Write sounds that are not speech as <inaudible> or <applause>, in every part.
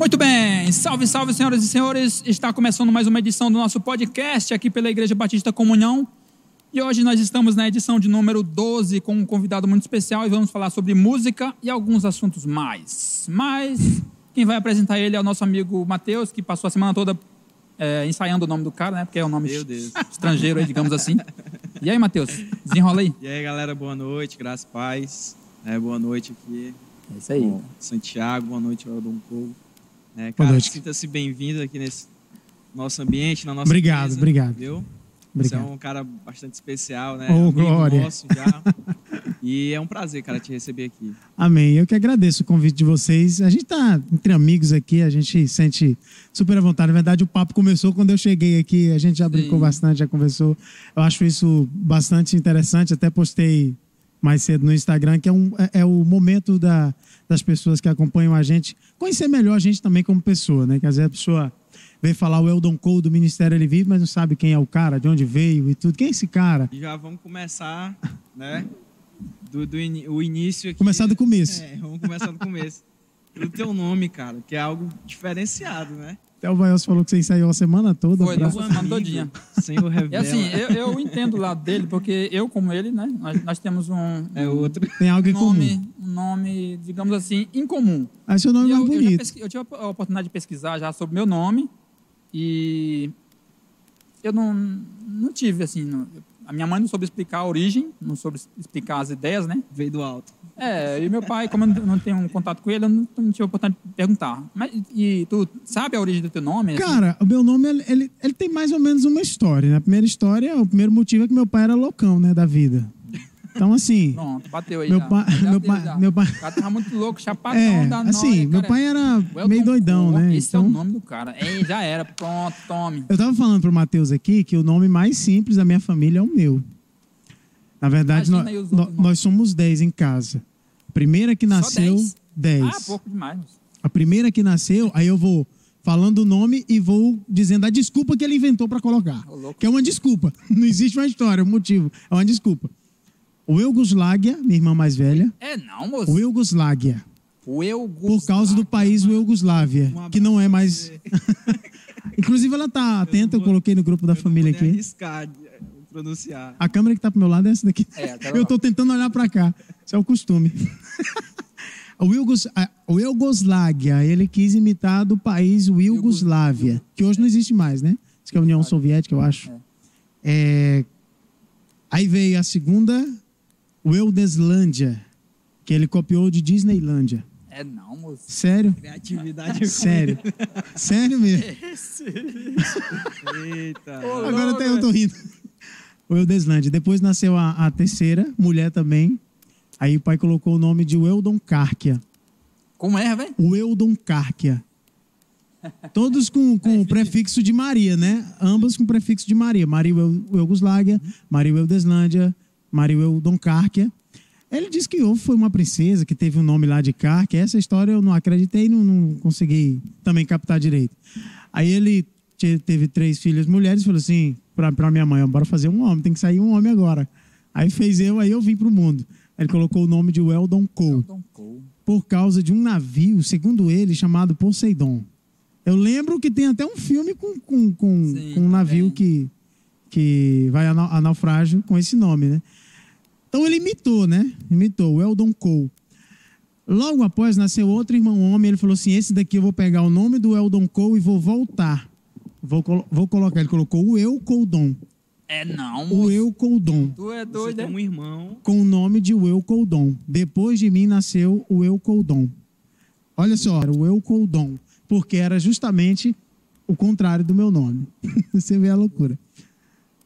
Muito bem, salve, salve, senhoras e senhores. Está começando mais uma edição do nosso podcast aqui pela Igreja Batista Comunhão. E hoje nós estamos na edição de número 12 com um convidado muito especial e vamos falar sobre música e alguns assuntos mais. Mas quem vai apresentar ele é o nosso amigo Matheus, que passou a semana toda é, ensaiando o nome do cara, né? Porque é um nome estrangeiro, aí, digamos assim. E aí, Matheus, desenrola aí. E aí, galera, boa noite, graças paz. É, boa noite aqui. É isso aí. com Santiago, boa noite, Eldon Couto. É, cara, sinta-se bem-vindo aqui nesse nosso ambiente, na nossa Obrigado, empresa, obrigado. Viu? Você é Obrigado. um cara bastante especial, né? Amigo glória. nosso já. <laughs> e é um prazer, cara, te receber aqui. Amém. Eu que agradeço o convite de vocês. A gente tá entre amigos aqui, a gente sente super à vontade. Na verdade, o papo começou quando eu cheguei aqui, a gente já brincou Sim. bastante, já conversou. Eu acho isso bastante interessante. Até postei mais cedo no Instagram, que é, um, é, é o momento da, das pessoas que acompanham a gente conhecer melhor a gente também como pessoa, né? Que às vezes a pessoa vem falar o Eldon Cole do Ministério Ele Vive, mas não sabe quem é o cara, de onde veio e tudo. Quem é esse cara? E já vamos começar, né? Do, do ini- o início aqui. Começar do começo. É, vamos começar do começo. Do teu nome, cara, que é algo diferenciado, né? Até o Vaios falou que você ensaiou a semana toda. Foi, pra- a semana todinha. Senhor É revela. assim, eu, eu entendo o lado dele, porque eu, como ele, né? Nós, nós temos um, É outro. Tem algo em comum. nome, um nome, digamos assim, incomum. Aí seu nome E é eu, mais eu, bonito. pesqui- eu tive a oportunidade de pesquisar já sobre meu nome e eu não, não tive, assim, não- a minha mãe não soube explicar a origem, não soube explicar as ideias, né? Veio do alto. É, e meu pai, como eu não- tenho um contato com ele, eu não, não tive a oportunidade de perguntar. Mas, e tu sabe a origem do teu nome? assim? Cara, o meu nome, ele, ele, ele tem mais ou menos uma história, né? A primeira história, o primeiro motivo é que meu pai era loucão, né, da vida. Então, assim, Pronto, bateu aí meu meu já. meu pai, O cara tava muito louco, chapadão é, da assim, nóia, meu pai era Welton meio doidão, né? Esse é o Então, nome do cara. É, já era. Pronto, tome. eu tava falando pro Matheus aqui que o nome mais simples da minha família é o meu. Na verdade, Imagina nó- aí os nó- outros nós, somos 10 em casa. A primeira que nasceu, 10? 10. Ah, pouco demais. A primeira que nasceu, aí eu vou falando o nome e vou dizendo a desculpa que ele inventou para colocar. Que é uma desculpa. <laughs> Não existe uma história, um motivo. É uma desculpa. O Eugoslágia, minha irmã mais velha, É não, moço. o Eugoslágia, O eu por causa do país o Eugoslávia, que não é mais. <laughs> Inclusive ela tá atenta, eu coloquei no grupo da família Eu não vou nem aqui. arriscar eh, pronunciar. A câmera que tá pro meu lado é essa daqui. É, aquela <laughs> Eu tô tentando olhar para cá. Isso é o costume. <laughs> o, Eugoslágia, ele quis imitar do país o Iugoslávia, que hoje não existe mais, né? Isso que é a União Soviética, eu acho. É, Aí veio a segunda, o Eudeslândia, que ele copiou de Disneylândia. É não, moço. Sério? Criatividade. <laughs> Sério. Sério mesmo. <laughs> Eita. Agora até eu tô rindo. O Eudeslândia. Depois nasceu a, a terceira, mulher também. Aí o pai colocou o nome de Weldon Cárquia. Como é, velho? O Eudon Cárquia. Todos com, com o prefixo de Maria, né? Ambas com prefixo de Maria. Maria Eu- Eugoslágia, Maria Eudeslândia, Maria Eudon Cárquia. Ele disse que houve foi uma princesa que teve o nome lá de Cárquia. Essa história eu não acreditei e não, não consegui também captar direito. Aí ele te- teve três filhas mulheres e falou assim pra minha mãe, bora fazer um homem, tem que sair um homem agora. Aí fez eu, aí eu vim pro mundo. Aí ele colocou o nome de Weldon Cole Tom Cole. por causa de um navio, segundo ele, chamado Poseidon. Eu lembro que tem até um filme com, com, com, Sim, com um navio que, que vai a, a naufrágio com esse nome, né? Então ele imitou, né? Imitou, o Eldon Cole. Logo após nasceu outro irmão homem, ele falou assim: esse daqui eu vou pegar o nome do Eldon Cole e vou voltar. Vou, colo- vou colocar, ele colocou o Eucoldon. É não, O moço. Eucoldon Tu é doido, tem é? um irmão. com o nome de Eucoldon. Depois de mim nasceu o Eucoldon. Olha só, era o Eucoldon, porque era justamente o contrário do meu nome. <laughs> Você vê a loucura.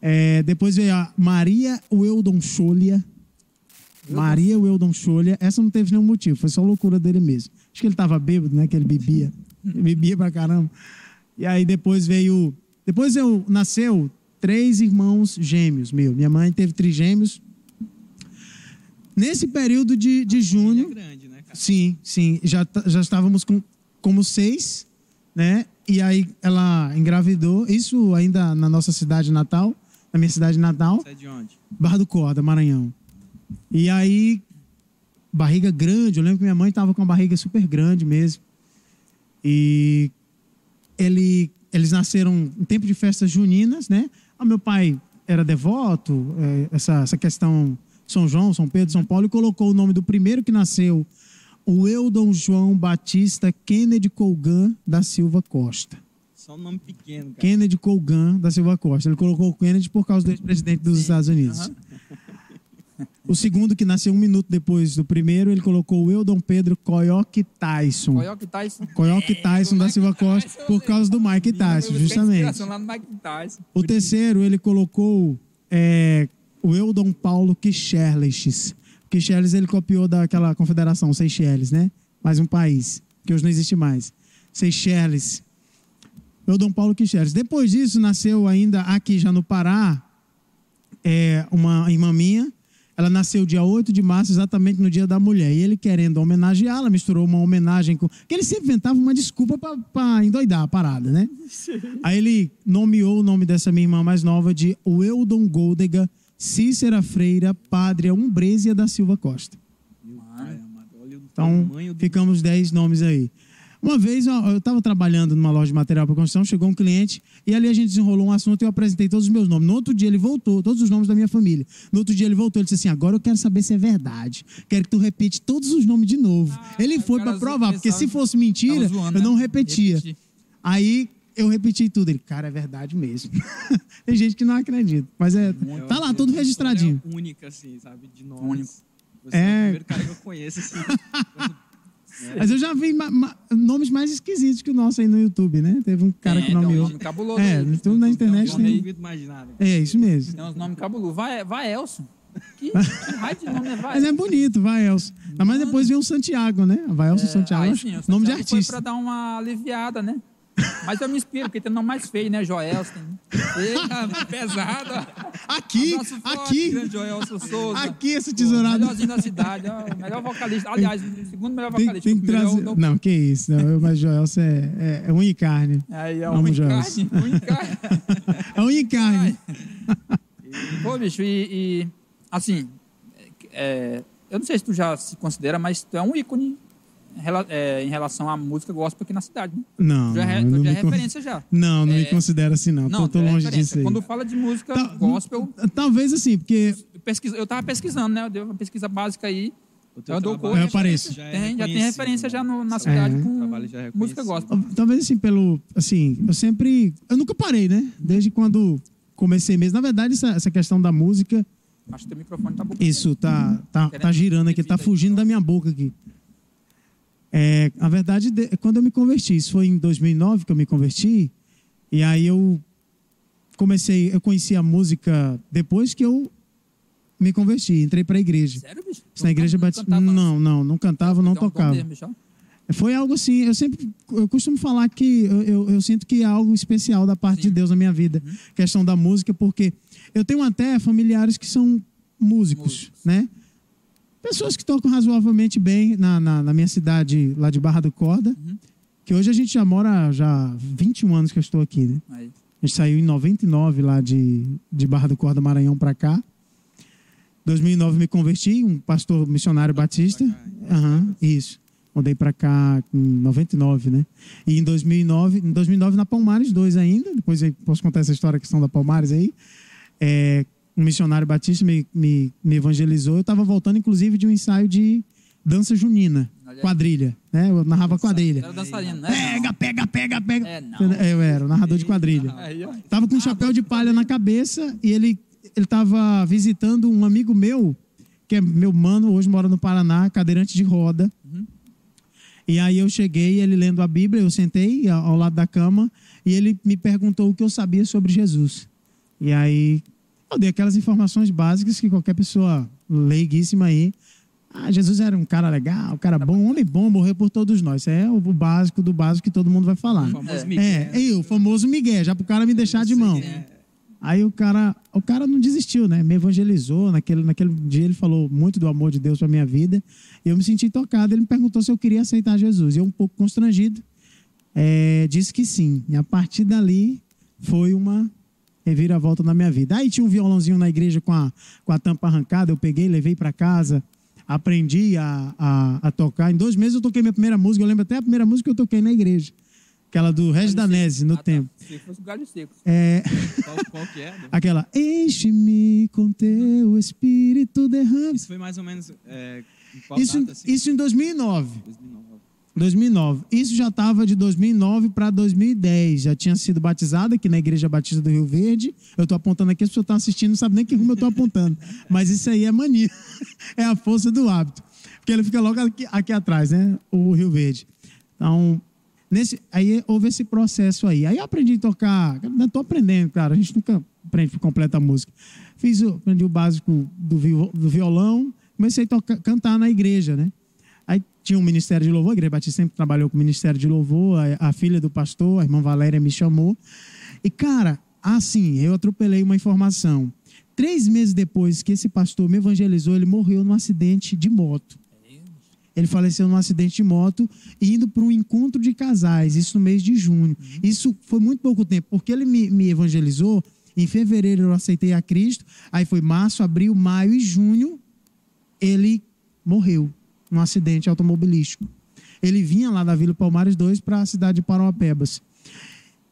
É, depois veio a Maria Weldon Scholia. Maria Weldon Scholia. Essa não teve nenhum motivo, foi só loucura dele mesmo. Acho que ele estava bêbado, né? Que ele bebia. Ele bebia pra caramba. E aí depois veio. Depois eu nasceu três irmãos gêmeos, meu. Minha mãe teve trigêmeos. Nesse período de, de junho, É grande, né, cara? sim, sim, já, t- já estávamos com como seis, né? E aí ela engravidou, isso ainda na nossa cidade natal, na minha cidade natal, Você é de onde? Barra do Corda, Maranhão. E aí, barriga grande, eu lembro que minha mãe estava com uma barriga super grande mesmo. E ele, eles nasceram em tempo de festas juninas, né? O meu pai era devoto, é, essa, essa questão São João, São Pedro, São Paulo, e colocou o nome do primeiro que nasceu, o Eudon João Batista Kennedy Colgan da Silva Costa. Só um nome pequeno, cara. Kennedy Colgan da Silva Costa. Ele colocou o Kennedy por causa do ex-presidente dos Estados Unidos. Aham. O segundo, que nasceu um minuto depois do primeiro, ele colocou o Eudon Pedro Coyoque Tyson. Coyote Tyson. Coyoque Tyson da Silva Costa, Tyson, por causa do Mike Tyson, justamente. Mike Tyson. O terceiro, ele colocou é, o Eudon Paulo Quixerles. Quixerles, ele copiou daquela confederação, Seychelles, né? Mais um país, que hoje não existe mais. Seychelles. Eudon Paulo Quixerles. Depois disso, nasceu ainda aqui já no Pará, é, uma irmã minha. Ela nasceu dia 8 de março, exatamente no Dia da Mulher. E ele, querendo homenageá-la, misturou uma homenagem com. Porque ele sempre inventava uma desculpa para endoidar a parada, né? Aí ele nomeou o nome dessa minha irmã mais nova de Weldon Goldega Cícera Freira Pádria Umbrésia da Silva Costa. Pai Então, tamanho do... ficamos 10 nomes aí. Uma vez eu estava trabalhando numa loja de material para construção, chegou um cliente e ali a gente desenrolou um assunto e eu apresentei todos os meus nomes. No outro dia ele voltou, todos os nomes da minha família. No outro dia ele voltou, ele disse assim: agora eu quero saber se é verdade. Quero que tu repete todos os nomes de novo. Ah, ele foi para provar, porque se fosse mentira, zoando, eu não né? repetia. Repetir. Aí eu repeti tudo. Ele, cara, é verdade mesmo. <laughs> Tem gente que não acredita, mas é, Eu tá lá acho tudo registradinho. é única, assim, sabe? De nomes. Único. Você É. é... o primeiro cara que eu conheço, assim. <laughs> Mas eu já vi ma- ma- nomes mais esquisitos que o nosso aí no YouTube, né? Teve um cara Tem, que tem um nomeou. nome cabuloso É, aí. tudo na internet tem. não duvido mais de nada. É, isso mesmo. Tem uns nomes cabulosos. Vai, vai Elson. Que, <laughs> que raio de nome é Vai? Mas é bonito, vai, Elson. Mas depois vem o Santiago, né? Vai, Elson Santiago. Aí sim, o nome de Santiago foi artista. pra dar uma aliviada, né? Mas eu me inspiro, porque tem nome mais feio, né? Joelson. Eita, pesado. Aqui, forte, aqui, grande Joelson Souza. aqui esse tesourado. Melhorzinho da cidade, ó, melhor vocalista. Aliás, o segundo melhor Tem, vocalista. tem o que é trazer. Dom- Não, que isso. Não, eu, mas Joelson é, é, é unha e carne. Aí é um Joelson. encarne, um encarne. <laughs> É unha e carne. Pô, bicho, e, e, assim, é, eu não sei se tu já se considera, mas tu é um ícone é, em relação à música gospel aqui na cidade, né? Não, já é, não, já é me con- referência já. não, não me É. considero assim, não. Não, tô, tô é longe referência. disso aí. Quando fala de música Tá- gospel, Talvez assim, porque eu, pesquisa, eu tava pesquisando, né? Eu dei uma pesquisa básica aí. O Eu dou trabalho cor, Eu apareço. já é Tem, já tem referência já né? no- na É. cidade É. com O música gospel. Talvez assim, pelo. Assim, eu sempre. Eu nunca parei, né? Desde quando comecei mesmo. Na verdade, essa, essa questão da música, Acho que teu microfone tá bom. isso tá, tá, tá girando aqui, tá fugindo da minha boca aqui. É, a verdade, de- quando eu me converti, isso foi em 2009 que eu me converti, e aí eu comecei, eu conheci a música depois que eu me converti, entrei para a igreja. Sério, bicho? Na igreja batista. cantava, Não, não, não cantava, não tocava. Foi algo assim, eu sempre, eu costumo falar que eu, eu, eu sinto que é algo especial da parte Sim. de Deus na minha vida, Uhum. questão da música, porque eu tenho até familiares que são músicos, Músicos. né? Pessoas que tocam razoavelmente bem na, na, na minha cidade, lá de Barra do Corda, Uhum. que hoje a gente já mora já 21 anos que eu estou aqui, né? Aí. A gente saiu em 99 lá de, de Barra do Corda, Maranhão, para cá. 2009 me converti, um pastor missionário batista. Aham, isso. Mudei para cá em 99, né? E em 2009, em 2009 na Palmares 2 ainda, depois eu posso contar essa história, a questão da Palmares aí. É, um missionário batista me, me, me evangelizou. Eu estava voltando, inclusive, de um ensaio de dança junina, Olha aí. quadrilha, né? Eu narrava quadrilha. Era dançarino, né? Pega, pega, pega, pega. É. Eu era, o narrador de quadrilha. Tava com um chapéu de palha na cabeça e ele ele tava visitando um amigo meu, que é meu mano, hoje mora no Paraná, cadeirante de roda. Uhum. E aí eu cheguei, ele lendo a Bíblia, eu sentei ao lado da cama e ele me perguntou o que eu sabia sobre Jesus. E aí eu dei aquelas informações básicas que qualquer pessoa leiguíssima aí. Ah, Jesus era um cara legal, um cara bom, um homem bom, morreu por todos nós. Isso é o básico do básico que todo mundo vai falar. O famoso É. Miguel. É, eu, o famoso Miguel, já pro cara me deixar de mão. Aí o cara, o cara não desistiu, né? Me evangelizou. Naquele, naquele dia ele falou muito do amor de Deus pra minha vida. E eu me senti tocado. Ele me perguntou se eu queria aceitar Jesus. E eu, um pouco constrangido, é, disse que sim. E a partir dali foi uma reviravolta na minha vida. Aí tinha um violãozinho na igreja com a, com a tampa arrancada. Eu peguei, levei para casa. aprendi a, a, a tocar. Em dois meses eu toquei minha primeira música. Eu lembro até a primeira música que eu toquei na igreja. Aquela do Regis Danese, no Ah, tá. tempo. Se fosse galho seco. É, Qual, qual que é? aquela Enche-me com teu espírito derrame. Isso foi mais ou menos. É, Isso, data, assim? isso em 2009. 2009. 2009. Isso já estava de 2009 para 2010. Já tinha sido batizado aqui na Igreja Batista do Rio Verde. Eu estou apontando aqui, as pessoas estão assistindo, não sabem nem que rumo eu estou apontando. Mas isso aí é mania. <laughs> É a força do hábito. Porque ele fica logo aqui, aqui atrás, né? O Rio Verde. Então, nesse, aí houve esse processo aí. Aí eu aprendi a tocar. Estou aprendendo, cara. A gente nunca aprende por completa a música. Fiz, o- aprendi o básico do violão. Comecei a tocar, cantar na igreja, né? Aí tinha um ministério de louvor, a Igreja Batista sempre trabalhou com ministério de louvor, a, a filha do pastor, a irmã Valéria, me chamou. E, cara, assim, eu atropelei uma informação. Três meses depois que esse pastor me evangelizou, ele morreu num acidente de moto. Ele faleceu num acidente de moto, indo para um encontro de casais, isso no mês de junho. Isso foi muito pouco tempo, porque ele me, me evangelizou. Em fevereiro eu aceitei a Cristo, aí foi março, abril, maio e junho, ele morreu num acidente automobilístico. Ele vinha lá da Vila Palmares 2 para a cidade de Parauapebas.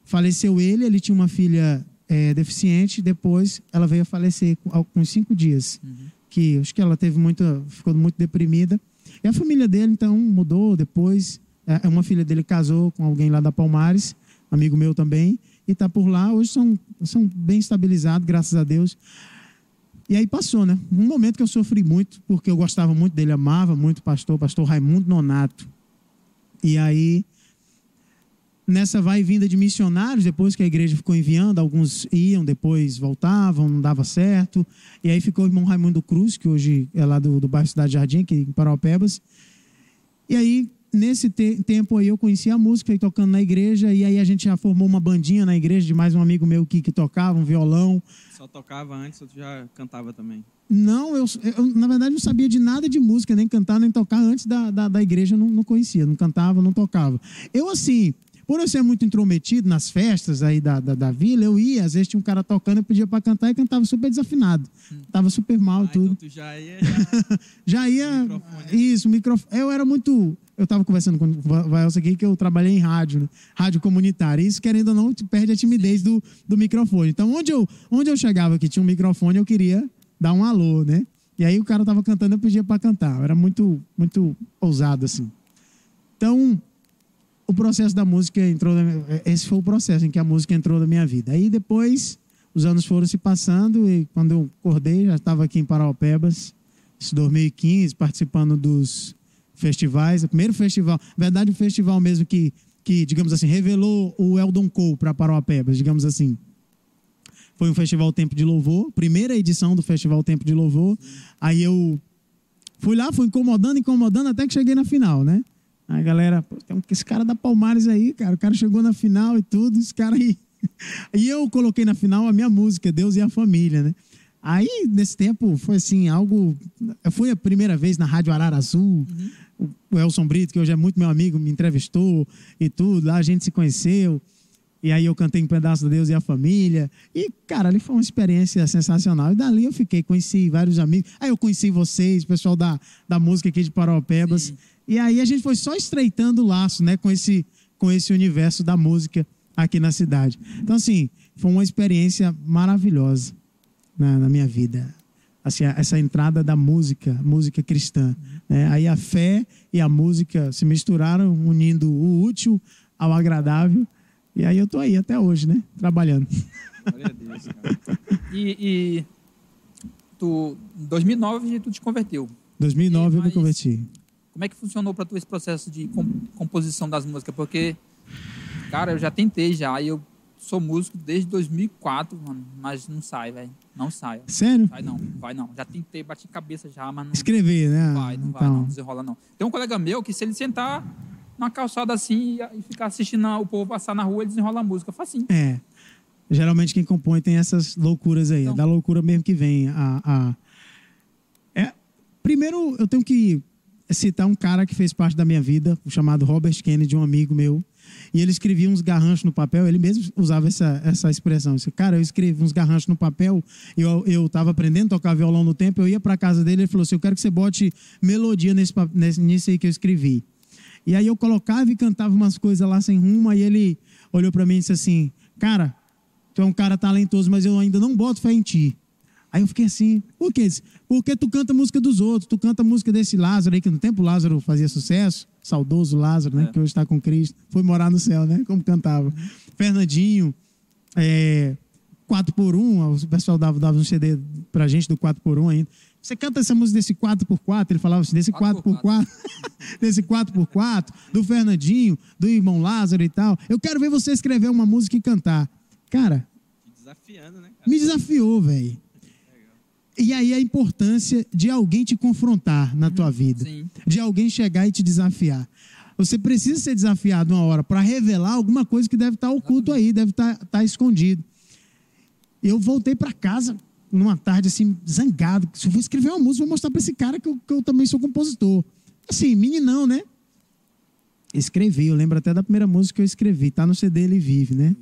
Faleceu ele, ele tinha uma filha é, deficiente, depois ela veio a falecer com, cinco dias. Que acho que ela teve muita, ficou muito deprimida. E a família dele, então, mudou depois. É, Uma filha dele casou com alguém lá da Palmares, amigo meu também, e está por lá. Hoje são, são bem estabilizados, graças a Deus. E aí passou, né? Um momento que eu sofri muito, porque eu gostava muito dele, amava muito o pastor, o pastor Raimundo Nonato. E aí, nessa vai e vinda de missionários, depois que a igreja ficou enviando, alguns iam, depois voltavam, não dava certo. E aí ficou o irmão Raimundo Cruz, que hoje é lá do, do bairro Cidade Jardim, aqui em Paraupebas. E aí, nesse te- tempo aí, eu conheci a música, tocando na igreja, e aí a gente já formou uma bandinha na igreja de mais um amigo meu que, que tocava, um violão. Só tocava antes, ou tu já cantava também? Não, eu, eu, na verdade não sabia de nada de música, nem cantar, nem tocar. Antes da, da, da igreja não, não conhecia, não cantava, não tocava. Eu, assim, por eu ser muito intrometido nas festas aí da, da, da vila, eu ia, às vezes tinha um cara tocando, eu pedia para cantar e cantava super desafinado. Tava super mal Ah, tudo. então já ia. Já... <laughs> Já ia. Microfone. Isso, microfone. Eu era muito. Eu estava conversando com o Va- Vaelso aqui que eu trabalhei em rádio, né? rádio comunitária. Isso, querendo ou não, perde a timidez do, do microfone. Então, onde eu, onde eu chegava que tinha um microfone, eu queria dar um alô, né? E aí o cara tava cantando, eu pedia para cantar. Era muito, muito ousado, assim. Então, o processo da música entrou. Minha, esse foi o processo em que a música entrou na minha vida. Aí depois, os anos foram se passando e quando eu acordei, já estava aqui em Paraupebas, isso 2015, participando dos festivais. O primeiro festival, na verdade, o festival mesmo que, que digamos assim, revelou o Eldon Cole para Paraupebas, digamos assim. Foi um festival Tempo de Louvor, primeira edição do Festival Tempo de Louvor. Aí eu fui lá, fui incomodando, incomodando, até que cheguei na final, né? Aí a galera, tem um- esse cara da Palmares aí, cara, o cara chegou na final e tudo, esse cara aí. <laughs> E eu coloquei na final a minha música, Deus e a Família, né? Aí, nesse tempo, foi assim, algo. Foi a primeira vez na Rádio Arara Azul. O Elson Brito, que hoje é muito meu amigo, me entrevistou e tudo. Lá a gente se conheceu. E aí eu cantei um pedaço de Deus e a Família. E, cara, ali foi uma experiência sensacional. E dali eu fiquei, conheci vários amigos. Aí eu conheci vocês, pessoal da, da música aqui de Paraupebas. Sim. E aí a gente foi só estreitando o laço, né, com esse, com esse universo da música aqui na cidade. Então, assim, foi uma experiência maravilhosa na, na minha vida. Assim, essa entrada da música, música cristã. né? Aí a fé e a música se misturaram, unindo o útil ao agradável. E aí eu tô aí até hoje, né? Trabalhando. Glória a Deus, cara. E, e tu, em 2009 tu te converteu. 2009 eu me converti. Como é que funcionou para tu esse processo de com- composição das músicas? Porque, cara, eu já tentei já, e eu sou músico desde 2004, mano, mas não sai, velho. Não sai. Sério? Vai não, vai não. Já tentei, bati cabeça já, mas não Escrever, né? vai, não vai, Então, não desenrola não. Tem um colega meu que se ele sentar na calçada assim e, e ficar assistindo o povo passar na rua, ele desenrola a música, facinho. É. Geralmente quem compõe tem essas loucuras aí. Então. É da loucura mesmo que vem. A, a... É, primeiro, eu tenho que citar um cara que fez parte da minha vida, chamado Robert Kennedy, um amigo meu. E ele escrevia uns garranchos no papel, ele mesmo usava essa, essa expressão. Disse, Cara, eu escrevi uns garranchos no papel, eu, eu tava aprendendo a tocar violão no tempo, eu ia para casa dele, ele falou assim, eu quero que você bote melodia nesse, nesse, nisso aí que eu escrevi. E aí eu colocava e cantava umas coisas lá sem rumo, aí ele olhou para mim e disse assim, cara, tu é um cara talentoso, mas eu ainda não boto fé em ti. Aí eu fiquei assim, por quê? Porque tu canta música dos outros, tu canta música desse Lázaro aí, que no tempo o Lázaro fazia sucesso, saudoso Lázaro, né? É. Que hoje está com Cristo, foi morar no céu, né? Como cantava. Fernandinho, é, 4x1, o pessoal dava, dava um CD pra gente do 4x1 ainda. Você canta essa música desse 4x4, ele falava assim, desse 4x4, <laughs> desse 4x4, do Fernandinho, do irmão Lázaro e tal. Eu quero ver você escrever uma música e cantar. Cara, desafiando, né, cara? me desafiou, velho. E aí a importância de alguém te confrontar na tua vida, Sim. de alguém chegar e te desafiar. Você precisa ser desafiado uma hora para revelar alguma coisa que deve estar oculto aí, deve estar, estar escondido. Eu voltei para casa numa tarde assim, zangado. Se eu vou escrever uma música, vou mostrar para esse cara que eu, que eu também sou compositor. Assim, meninão, né? Escrevi, eu lembro até da primeira música que eu escrevi, tá no CD Ele Vive, né?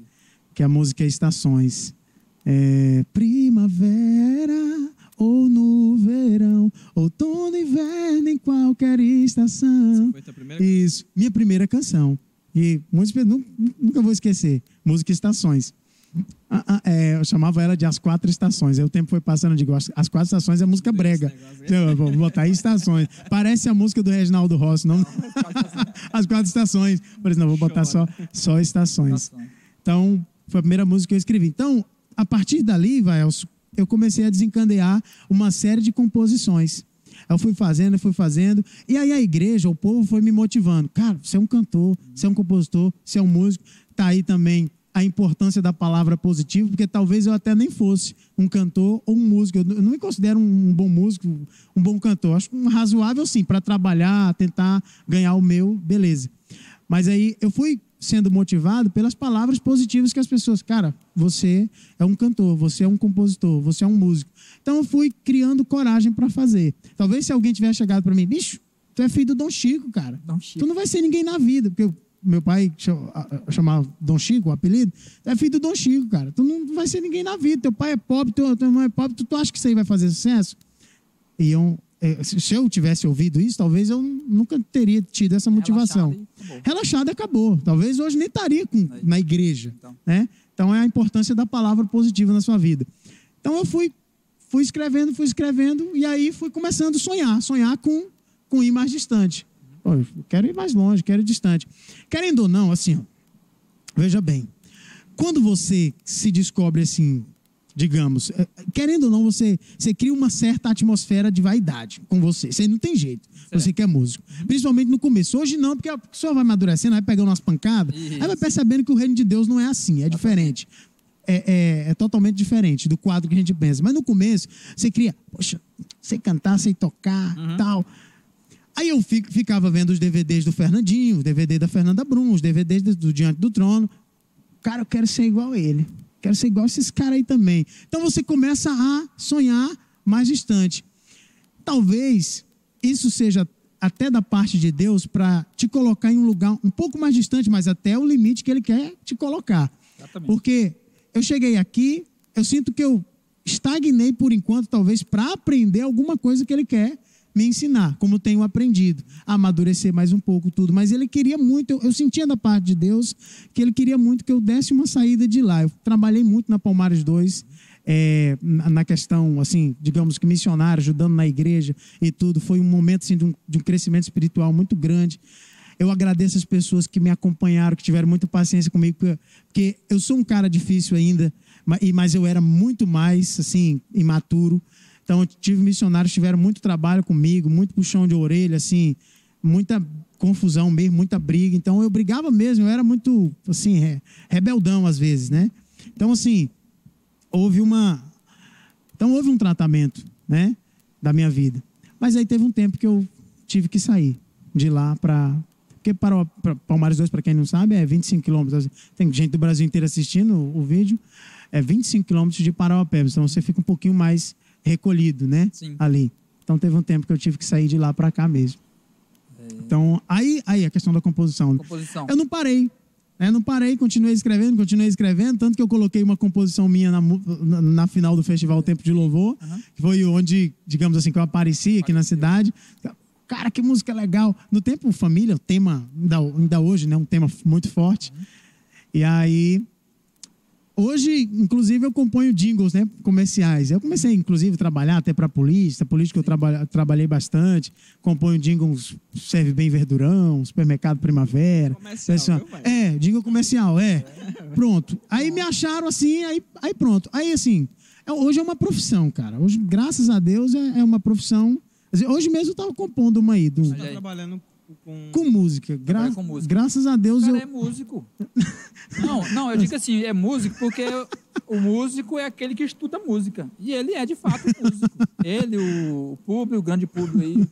Que é a música Estações. É, primavera ou no verão, outono, inverno, em qualquer estação. Isso, minha primeira canção. E nu- nunca vou esquecer. Música Estações. Ah, ah, é, eu chamava ela de As Quatro Estações. Aí o tempo foi passando, eu digo, as, as Quatro Estações é música brega. Então, vou botar aí Estações. Parece a música do Reginaldo Rossi, não? <laughs> As Quatro Estações. Por isso, não, vou botar só, só Estações. Então, foi a primeira música que eu escrevi. Então, a partir dali, Vaelso, eu comecei a desencadear uma série de composições. Eu fui fazendo, fui fazendo. E aí a igreja, o povo foi me motivando. Cara, você é um cantor, você é um compositor, você é um músico. Tá aí também a importância da palavra positiva, porque talvez eu até nem fosse um cantor ou um músico. Eu não me considero um bom músico, um bom cantor. Acho um razoável, sim, para trabalhar, tentar ganhar o meu, beleza. Mas aí eu fui sendo motivado pelas palavras positivas que as pessoas, cara, você é um cantor, você é um compositor, você é um músico. Então eu fui criando coragem para fazer. Talvez se alguém tivesse chegado para mim, bicho, tu é filho do Dom Chico, cara. Dom Chico. Tu não vai ser ninguém na vida, porque eu- meu pai chamava Dom Chico, o apelido, é filho do Dom Chico, cara. Tu não vai ser ninguém na vida. Teu pai é pobre, teu, teu irmão é pobre, tu, tu acha que isso aí vai fazer sucesso? E eu, se se eu tivesse ouvido isso, talvez eu nunca teria tido essa motivação. Relaxado acabou. Relaxado acabou. Talvez hoje nem estaria com- Aí. na igreja. Então. Né? Então é a importância da palavra positiva na sua vida. Então eu fui, fui escrevendo, fui escrevendo, e aí fui começando a sonhar, sonhar com, com ir mais distante. Pô, eu quero ir mais longe, quero ir distante. Querendo ou não, assim, ó, veja bem, quando você se descobre assim, digamos, eh, querendo ou não, você, você cria uma certa atmosfera de vaidade com você. Você não tem jeito. Você que é músico. Principalmente no começo. Hoje não, porque a pessoa vai amadurecendo, vai pegando umas pancadas, aí vai Isso. percebendo que o reino de Deus não é assim, é diferente. É, é- é totalmente diferente do quadro que a gente pensa. Mas no começo, você cria, poxa, sei cantar, sei tocar, tal. Aí eu fico- ficava vendo os DVDs do Fernandinho, o DVD da Fernanda Brum, os DVDs do, do Diante do Trono. Cara, eu quero ser igual a ele. Quero ser igual a esses caras aí também. Então você começa a sonhar mais distante. Talvez isso seja até da parte de Deus para te colocar em um lugar um pouco mais distante, mas até o limite que ele quer te colocar. Exatamente. Porque eu cheguei aqui, eu sinto que eu estagnei por enquanto, talvez, para aprender alguma coisa que ele quer me ensinar, como tenho aprendido, amadurecer mais um pouco tudo. Mas ele queria muito, eu, eu sentia da parte de Deus que ele queria muito que eu desse uma saída de lá. Eu trabalhei muito na Palmares 2, é, na, questão, assim, digamos que missionário, ajudando na igreja e tudo. Foi um momento assim, de, um, de um crescimento espiritual muito grande. Eu agradeço as pessoas que me acompanharam, que tiveram muita paciência comigo, porque- eu sou um cara difícil ainda, ma- mas eu era muito mais, assim, imaturo. Então, tive missionários tiveram muito trabalho comigo, muito puxão de orelha, assim, muita confusão mesmo, muita briga. Então, eu brigava mesmo, eu era muito, assim, re- rebeldão às vezes, né? Então, assim, houve uma. Então, houve um tratamento, né, da minha vida. Mas aí teve um tempo que eu tive que sair de lá para. Porque para, para Palmares 2, para quem não sabe, é 25 quilômetros. Tem gente do Brasil inteiro assistindo o, o vídeo. É 25 quilômetros de Parauapebas. Então você fica um pouquinho mais recolhido, né? Sim. Ali. Então teve um tempo que eu tive que sair de lá para cá mesmo. Então, aí, aí a questão da composição. Composição. Eu não parei. né? Não parei, continuei escrevendo, continuei escrevendo, tanto que eu coloquei uma composição minha na, na, na final do festival Tempo de Louvor, que foi onde, digamos assim, que eu apareci aqui na cidade. Cara, que música legal. No tempo família, o tema, ainda, ainda hoje, né? Um tema muito forte. E aí, Hoje, inclusive, eu componho jingles, né, comerciais. Eu comecei, inclusive, a trabalhar até para polícia. Política eu traba- trabalhei bastante. Componho jingles Serve Bem Verdurão, Supermercado Primavera. Comercial, é, jingle comercial, é. Pronto. Aí me acharam assim, aí, aí pronto. Aí, assim, é- hoje é uma profissão, cara. Hoje, graças a Deus, é, é uma profissão. Hoje mesmo eu estava compondo uma aí, do, Você tá aí. trabalhando com... com música. Gra- com música. Graças a Deus O cara eu. é músico. <laughs> Não, não, eu digo assim, é músico porque o músico é aquele que estuda música. E ele é de fato músico. Ele, o público, o grande público aí,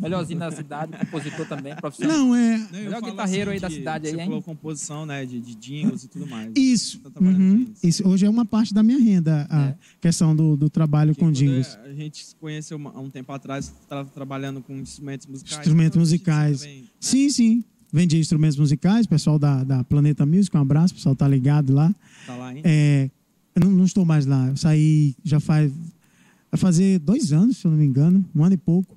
melhorzinho da cidade, compositor também, profissional. Não, é. Não, Melhor guitarreiro aí da cidade aí, Você hein? falou composição, né? De, de jingles e tudo mais. Isso. Tá Uhum. isso. Isso. Hoje é uma parte da minha renda, a É. questão do, do trabalho Porque com quando jingles. A gente se conheceu há um tempo atrás, estava trabalhando com instrumentos musicais. Instrumentos então gente musicais. também, né? Sim, sim. Vendi instrumentos musicais, pessoal da, da Planeta Music, um abraço, o pessoal tá ligado lá. Tá lá, hein? É, eu não, não estou mais lá. Eu saí já faz. Vai fazer dois anos, se eu não me engano, um ano e pouco.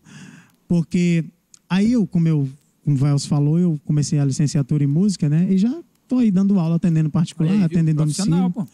Porque aí eu, como eu, como o Vels falou, eu comecei a licenciatura em música, né? E já estou aí dando aula, atendendo particular, Aí, atendendo domicílio. pô.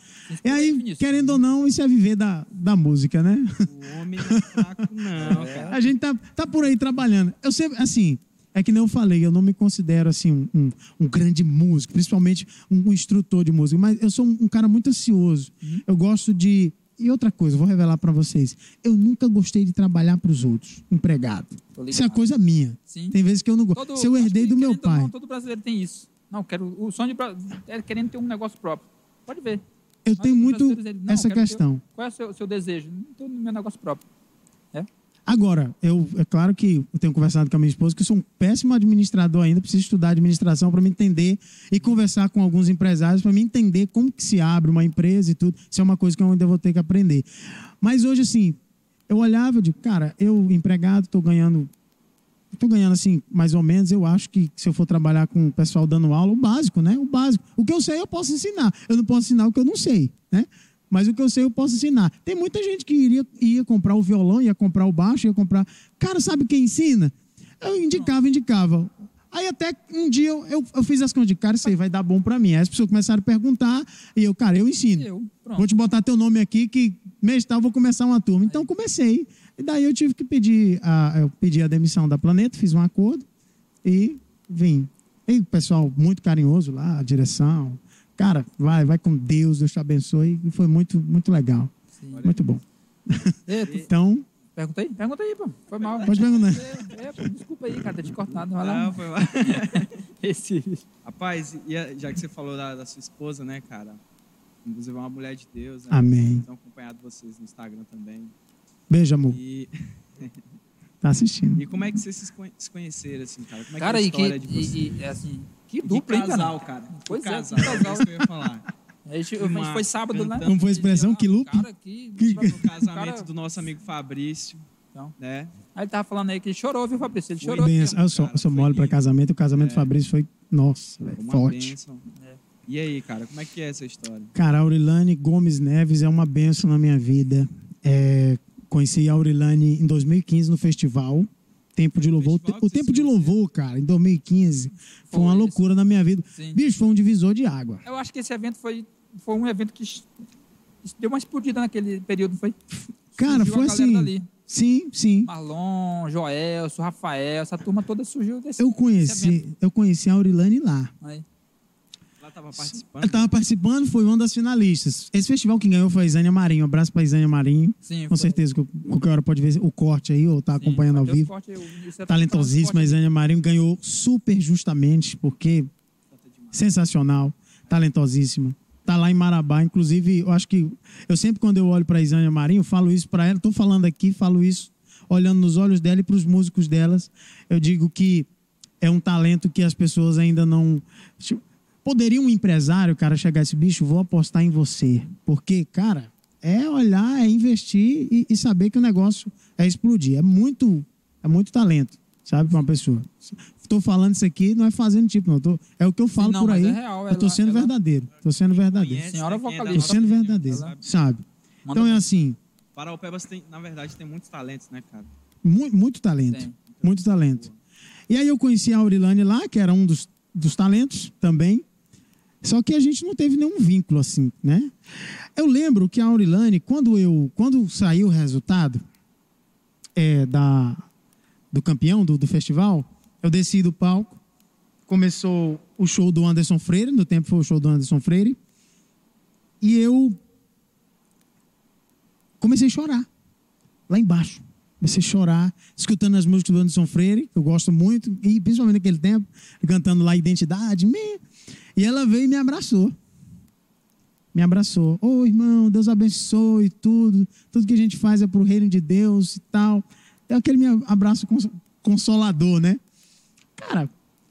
E aí, querendo ou não, isso é viver da, da música, né? O homem não é fraco, não, <laughs> cara. A gente tá, tá por aí trabalhando. Eu sempre, assim, é que nem eu falei, eu não me considero, assim, um, um, um grande músico, principalmente um, um instrutor de música, mas eu sou um, um cara muito ansioso. Eu gosto de. E outra coisa, vou revelar pra vocês. Eu nunca gostei de trabalhar pros outros, empregado. Isso é coisa minha. Sim. Tem vezes que eu não gosto. Se eu herdei do meu pai. Não, todo brasileiro tem isso. Não, quero. O sonho de é querendo ter um negócio próprio. Pode ver. Eu Nós, tenho os muito essa quero ter- questão. Qual é o seu, seu desejo? Não ter o meu negócio próprio. Agora, eu, é claro que eu tenho conversado com a minha esposa que eu sou um péssimo administrador ainda, preciso estudar administração para me entender e conversar com alguns empresários para me entender como que se abre uma empresa e tudo. Isso é uma coisa que eu ainda vou ter que aprender. Mas hoje, assim, eu olhava e digo, cara, eu, empregado, estou ganhando. Estou ganhando, assim, mais ou menos. Eu acho que se eu for trabalhar com o pessoal dando aula, o básico, né? O básico. O que eu sei, eu posso ensinar. Eu não posso ensinar o que eu não sei, né? Mas o que eu sei, eu posso ensinar. Tem muita gente que iria, ia comprar o violão, ia comprar o baixo, ia comprar. Cara, sabe quem ensina? Eu indicava, indicava. Aí até um dia eu, eu, eu fiz as contas de cara, isso aí vai dar bom para mim. Aí as pessoas começaram a perguntar e eu, cara, eu ensino. Eu. Vou te botar teu nome aqui que mês tal eu vou começar uma turma. Então comecei. E daí eu tive que pedir a, eu pedi a demissão da Planeta, fiz um acordo e vim. E o pessoal muito carinhoso lá, a direção. Cara, vai, vai com Deus, Deus te abençoe. E foi muito, muito legal. Sim. Muito bom. Eita, <laughs> Então, pergunta aí, pergunta aí, pô. Foi mal. pode perguntar. É, é, pô, desculpa aí, cara, ter te cortado. Vai lá. Não, foi lá. <laughs> Esse. Rapaz, e a- já que você falou da, da sua esposa, né, cara? Inclusive é uma mulher de Deus, né? Amém. Tenho acompanhado vocês no Instagram também. Beijo, amor. E, Tá assistindo. e como é que vocês se conhe- se conheceram, assim, cara? Como é Cara, que é a e que. história de vocês? E, e, é assim, que dupla, hein, casal, cara? cara. Pois Que é, casal, é casal. isso que eu ia falar. <laughs> A gente, a gente foi sábado, né? Como foi a expressão? Que loop? Cara, que. Que- No casamento Cara- <laughs> do nosso amigo Fabrício, Então. né? Aí ele tava falando aí que ele chorou, viu, Fabrício? Ele Foi chorou. Aqui, ó. eu sou, eu sou mole para casamento. O casamento do É. Fabrício foi, nossa, velho, Uma forte. É. E aí, cara, como é que é essa história? Cara, a Aurilane Gomes Neves é uma benção na minha vida. É, conheci a Aurilane em 2015 no festival. Tempo de Louvor. O Tempo de? Louvor, cara, em 2015, foi, uma loucura na minha vida. Sim. Bicho, foi um divisor de água. Eu acho que esse evento foi, foi um evento que deu uma explodida naquele período, não foi? Cara, Surgiu foi assim. dali. Sim, sim. Marlon, Joelso, Rafael, essa turma toda surgiu desse Eu desse conheci, evento. eu conheci a Aurilane lá. Aí. Ela tava participando? Eu tava participando, foi uma das finalistas. Esse festival quem ganhou foi a Isânia Marinho. Um abraço pra Isânia Marinho. Sim, Com foi. certeza que qualquer hora pode ver o corte aí, ou tá Sim, acompanhando ao vivo. eu- isso é talentosíssima, a. Isânia Marinho ganhou super justamente, porque sensacional, talentosíssima. Tá lá em Marabá, inclusive, eu acho que eu sempre quando eu olho para a Isânia Marinho, falo isso para ela, tô falando aqui, falo isso olhando nos olhos dela e para os músicos delas, eu digo que é um talento que as pessoas ainda não tipo, poderia um empresário, cara, chegar esse bicho, vou apostar em você, porque, cara, é olhar, é investir e, e saber que o negócio é explodir. É muito, é muito talento. sabe, pra uma pessoa. Tô falando isso aqui, não é fazendo tipo, não. Tô, é o que eu falo não, por mas aí. é real, eu tô ela- sendo ela- verdadeiro. Tô sendo verdadeiro. Senhora quem é Tô vocalista. sendo verdadeiro, sabe? Manda Então é assim, Paraupebas tem, na verdade, tem muitos talentos, né, cara? muito, muito talento. Tem. Muito talento. E aí eu conheci a Aurilane lá, que era um dos, dos talentos também. Só que a gente não teve nenhum vínculo assim, né? Eu lembro que a Aurilane, quando eu, quando saiu o resultado é, da, do campeão do, do festival, eu desci do palco, começou o show do Anderson Freire, no tempo foi o show do Anderson Freire, e eu comecei a chorar lá embaixo. Comecei a chorar, escutando as músicas do Anderson Freire, que eu gosto muito, e principalmente naquele tempo, cantando lá Identidade. me- E ela veio e me abraçou. Me abraçou. Ô irmão, Deus abençoe tudo. Tudo que a gente faz é pro reino de Deus e tal. É aquele meu abraço cons- consolador, né? Cara,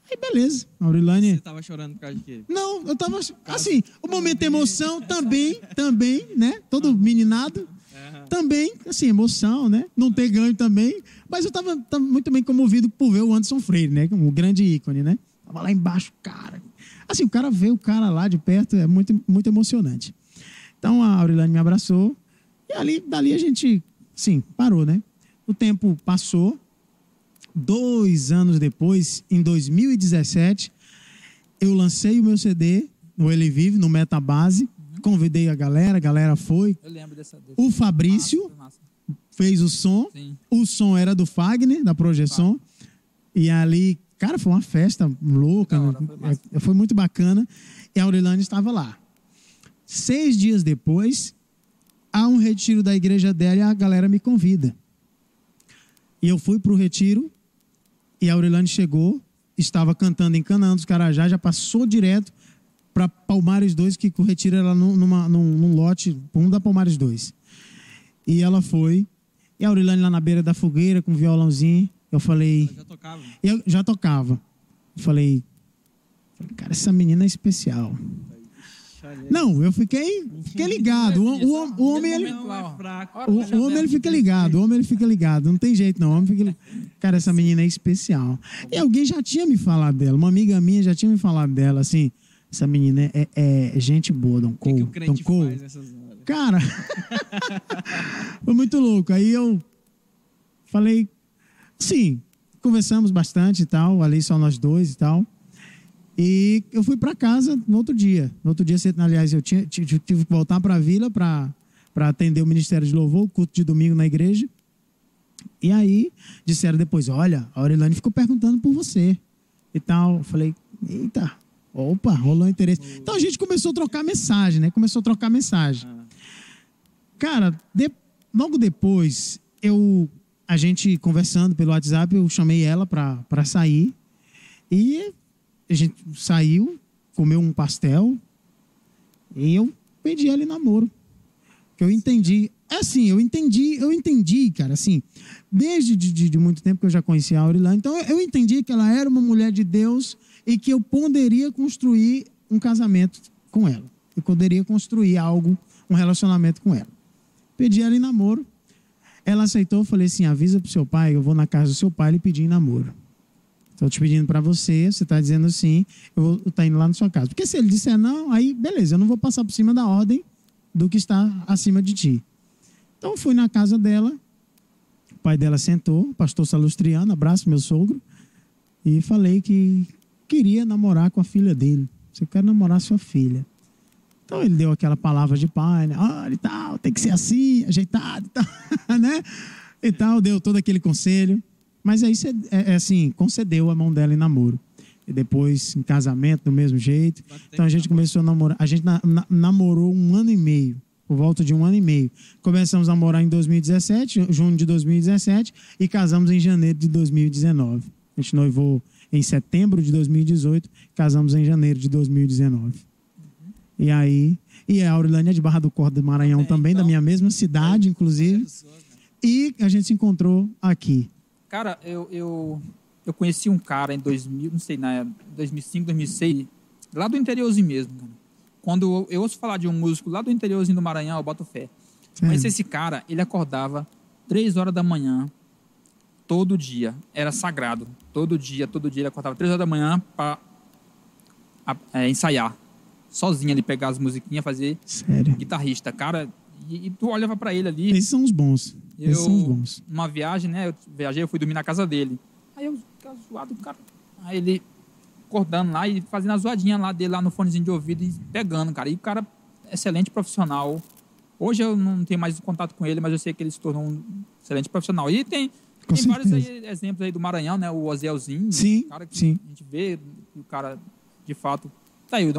aí beleza. Aurilane. Você tava chorando por causa de quê? Não, eu tava assim, o momento de emoção <laughs> também, também, né? Todo meninado. Também, assim, emoção, né? Não ter ganho também. Mas eu tava, tava muito bem comovido por ver o Anderson Freire, né? O grande ícone, né? Tava lá embaixo, cara. Assim, o cara vê o cara lá de perto é muito, muito emocionante. Então a Aurilane me abraçou. E ali, dali a gente, sim, parou, né? O tempo passou. Dois anos depois, em 2017, eu lancei o meu CD no Ele Vive, no Metabase. Convidei a galera, a galera foi. Eu lembro dessa. desse- O Fabrício Massa, massa. fez o som. Sim. O som era do Fagner, da Projeção. E ali, cara, foi uma festa louca. Né? foi. É, Foi muito bacana. E a Aurelane estava lá. Seis dias depois, há um retiro da igreja dela e a galera me convida. E eu fui para o retiro e a Aurelane chegou, estava cantando em Canaã dos Carajás, já passou direto para Palmares 2, que o retiro era num, numa- num, num lote, um da Palmares 2. E ela foi, e a Aurelane lá na beira da fogueira com o violãozinho, eu falei, Ela já tocava. eu já tocava. Eu falei, cara, essa menina é especial. Não, eu fiquei, fiquei ligado. O, o- o homem, ele. Hora o, homem ele fica ligado, o homem ele fica ligado, não tem jeito não. O homem fica li- Cara, essa menina é especial. E alguém já tinha me falado dela, uma amiga minha já tinha me falado dela, assim, essa menina é, é- é gente boa, que, Cole. que crente Cole. Cara, <laughs> foi muito louco. Aí eu falei, sim, conversamos bastante e tal, ali só nós dois e tal. E eu fui para casa no outro dia. No outro dia, aliás, eu tinha, tive que voltar para a vila para atender o Ministério de Louvor, o culto de domingo na igreja. E aí disseram depois: Olha, a Aurelane ficou perguntando por você e tal. Eu falei: Eita, opa, rolou interesse. Então a gente começou a trocar mensagem, né? Começou a trocar mensagem. Ah, Cara, de- logo depois, eu a gente conversando pelo WhatsApp, eu chamei ela para sair. E a gente saiu, comeu um pastel. E eu pedi ela em namoro. Que eu entendi. É assim, eu entendi, eu entendi, cara, assim, desde de, de- muito tempo que eu já conhecia a Aurilane, então eu entendi que ela era uma mulher de Deus e que eu poderia construir um casamento com ela. Eu poderia construir algo, um relacionamento com ela. Pedi ela em namoro. Ela aceitou, eu falei assim: avisa pro seu pai, eu vou na casa do seu pai e pedir namoro. Estou te pedindo para você, você está dizendo sim, eu vou estar indo lá na sua casa. Porque se ele disser não, aí beleza, eu não vou passar por cima da ordem do que está acima de ti. Então fui na casa dela, o pai dela sentou, pastor Salustriano, abraço meu sogro, e falei que queria namorar com a filha dele. Você quer namorar sua filha. Então ele deu aquela palavra de pai, né? Olha e tal, tem que ser assim, ajeitado e tal, <laughs> né? E tal, deu todo aquele conselho. Mas aí, é, é assim, concedeu a mão dela em namoro. E depois, em casamento, do mesmo jeito. Então a gente começou a namorar. A gente na- na- namorou um ano e meio, por volta de um ano e meio. Começamos a namorar em 2017, junho de 2017, e casamos em janeiro de 2019. A gente noivou em setembro de 2018, casamos em janeiro de 2019. E aí, e a Aurilane é de Barra do Cordo do Maranhão Também, também, da então. minha mesma cidade, inclusive. Pessoa, cara. E a gente se encontrou aqui. Cara, eu, eu, eu conheci um cara em 2000, não sei, na 2005, 2006, lá do interiorzinho mesmo, cara. Quando eu, ouço falar de um músico lá do interiorzinho do Maranhão, eu boto fé. Sério. Mas esse cara, ele acordava três horas da manhã, todo dia. Era sagrado. Todo dia, todo dia. Ele acordava três horas da manhã para ensaiar. Sozinho ele pegar as musiquinhas, fazer Sério. guitarrista. Cara, e, e tu olhava para ele ali. Esses são os bons. Esses Eu, são os bons. numa viagem, né? Eu viajei, eu fui dormir na casa dele. Aí eu ficava zoado, cara. Aí ele acordando lá e fazendo a zoadinha lá dele, lá no fonezinho de ouvido e pegando, cara. E o cara, excelente profissional. Hoje eu não tenho mais contato com ele, mas eu sei que ele se tornou um excelente profissional. E tem, Com tem vários aí, exemplos aí do Maranhão, né? O Ozelzinho. Sim, o cara que sim. a gente vê, que o cara, de fato, tá aí o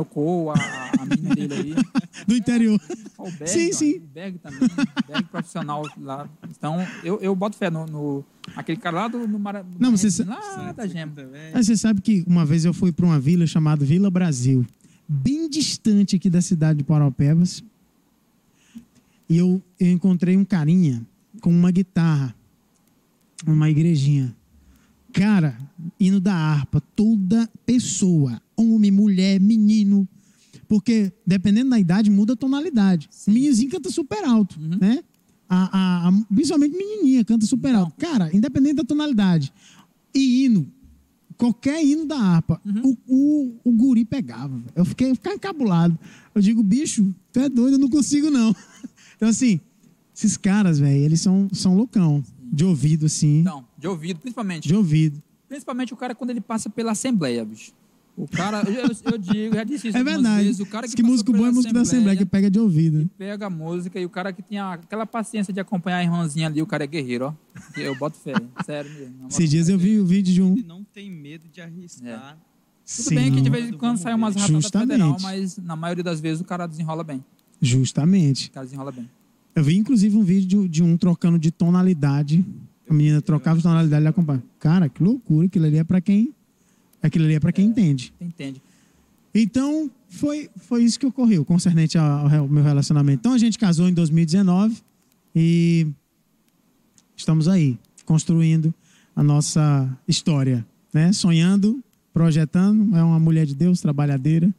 a, a menina dele aí. <laughs> Do interior. O Berg, Sim, ó, sim. O Berg também, o Berg profissional lá. Então, eu, eu boto fé no, no- aquele cara lá do, no Mara, Não, você lá da Gema. Mas você sabe que uma vez eu fui para uma vila chamada Vila Brasil, bem distante aqui da cidade de Paraupebas, e eu, eu encontrei um carinha com uma guitarra, uma igrejinha. Cara, hino da harpa, toda pessoa, homem, mulher, menino, porque dependendo da idade muda a tonalidade. O meninozinho canta super alto, né? A, a, a- principalmente menininha canta super alto. Cara, independente da tonalidade. E hino, qualquer hino da harpa, o, o, o guri pegava. Eu fiquei, eu ficava encabulado. Eu digo, bicho, tu é doido, eu não consigo não. <laughs> Então, assim, esses caras, velho, eles são, são loucão. De ouvido, assim. Então, de ouvido, principalmente. De ouvido. Principalmente o cara quando ele passa pela Assembleia, bicho. O cara, eu, eu digo, já disse isso É verdade. vezes, o cara que, que músico bom é músico da Assembleia, que pega de ouvido. pega a música e o cara que tinha aquela paciência de acompanhar a irmãzinha ali, o cara é guerreiro, ó. Eu boto fé, <laughs> sério mesmo. Esses dias eu vi o vídeo de um. Ele não tem medo de arriscar. Tudo bem que de vez em quando sai umas ratadas Justamente. federal, mas na maioria das vezes o cara desenrola bem. Justamente. O cara desenrola bem. Eu vi, inclusive, um vídeo de, de um trocando de tonalidade. A menina trocava de tonalidade e ele acompanha. Cara, que loucura. Aquilo ali é pra quem. Aquilo ali é pra quem entende. Você entende? Então, foi, foi isso que ocorreu concernente ao, ao meu relacionamento. Então, a gente casou em 2019 e estamos aí, construindo a nossa história, né? Sonhando, projetando. É uma mulher de Deus, trabalhadeira.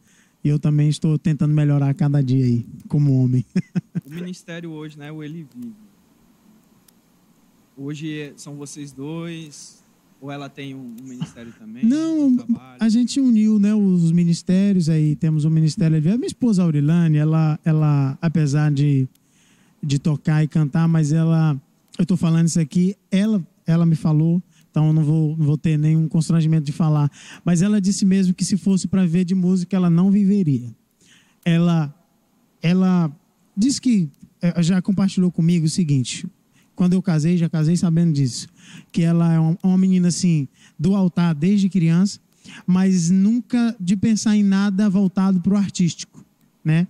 E eu também estou tentando melhorar a cada dia aí, como homem. <laughs> O ministério hoje, né? O Ele Vive. Hoje são vocês dois. Ou ela tem um, um ministério também? Não, um a gente uniu né, os ministérios, aí temos o Ministério Levi. A minha esposa Aurilane, ela, ela apesar de, de tocar e cantar, mas ela, eu estou falando isso aqui, ela, ela me falou, então eu não vou, não vou ter nenhum constrangimento de falar, mas ela disse mesmo que se fosse para ver de música, ela não viveria. Ela, ela disse que eh, já compartilhou comigo o seguinte: quando eu casei, já casei sabendo disso, que ela é uma, menina assim do altar desde criança, mas nunca de pensar em nada voltado para o artístico, né?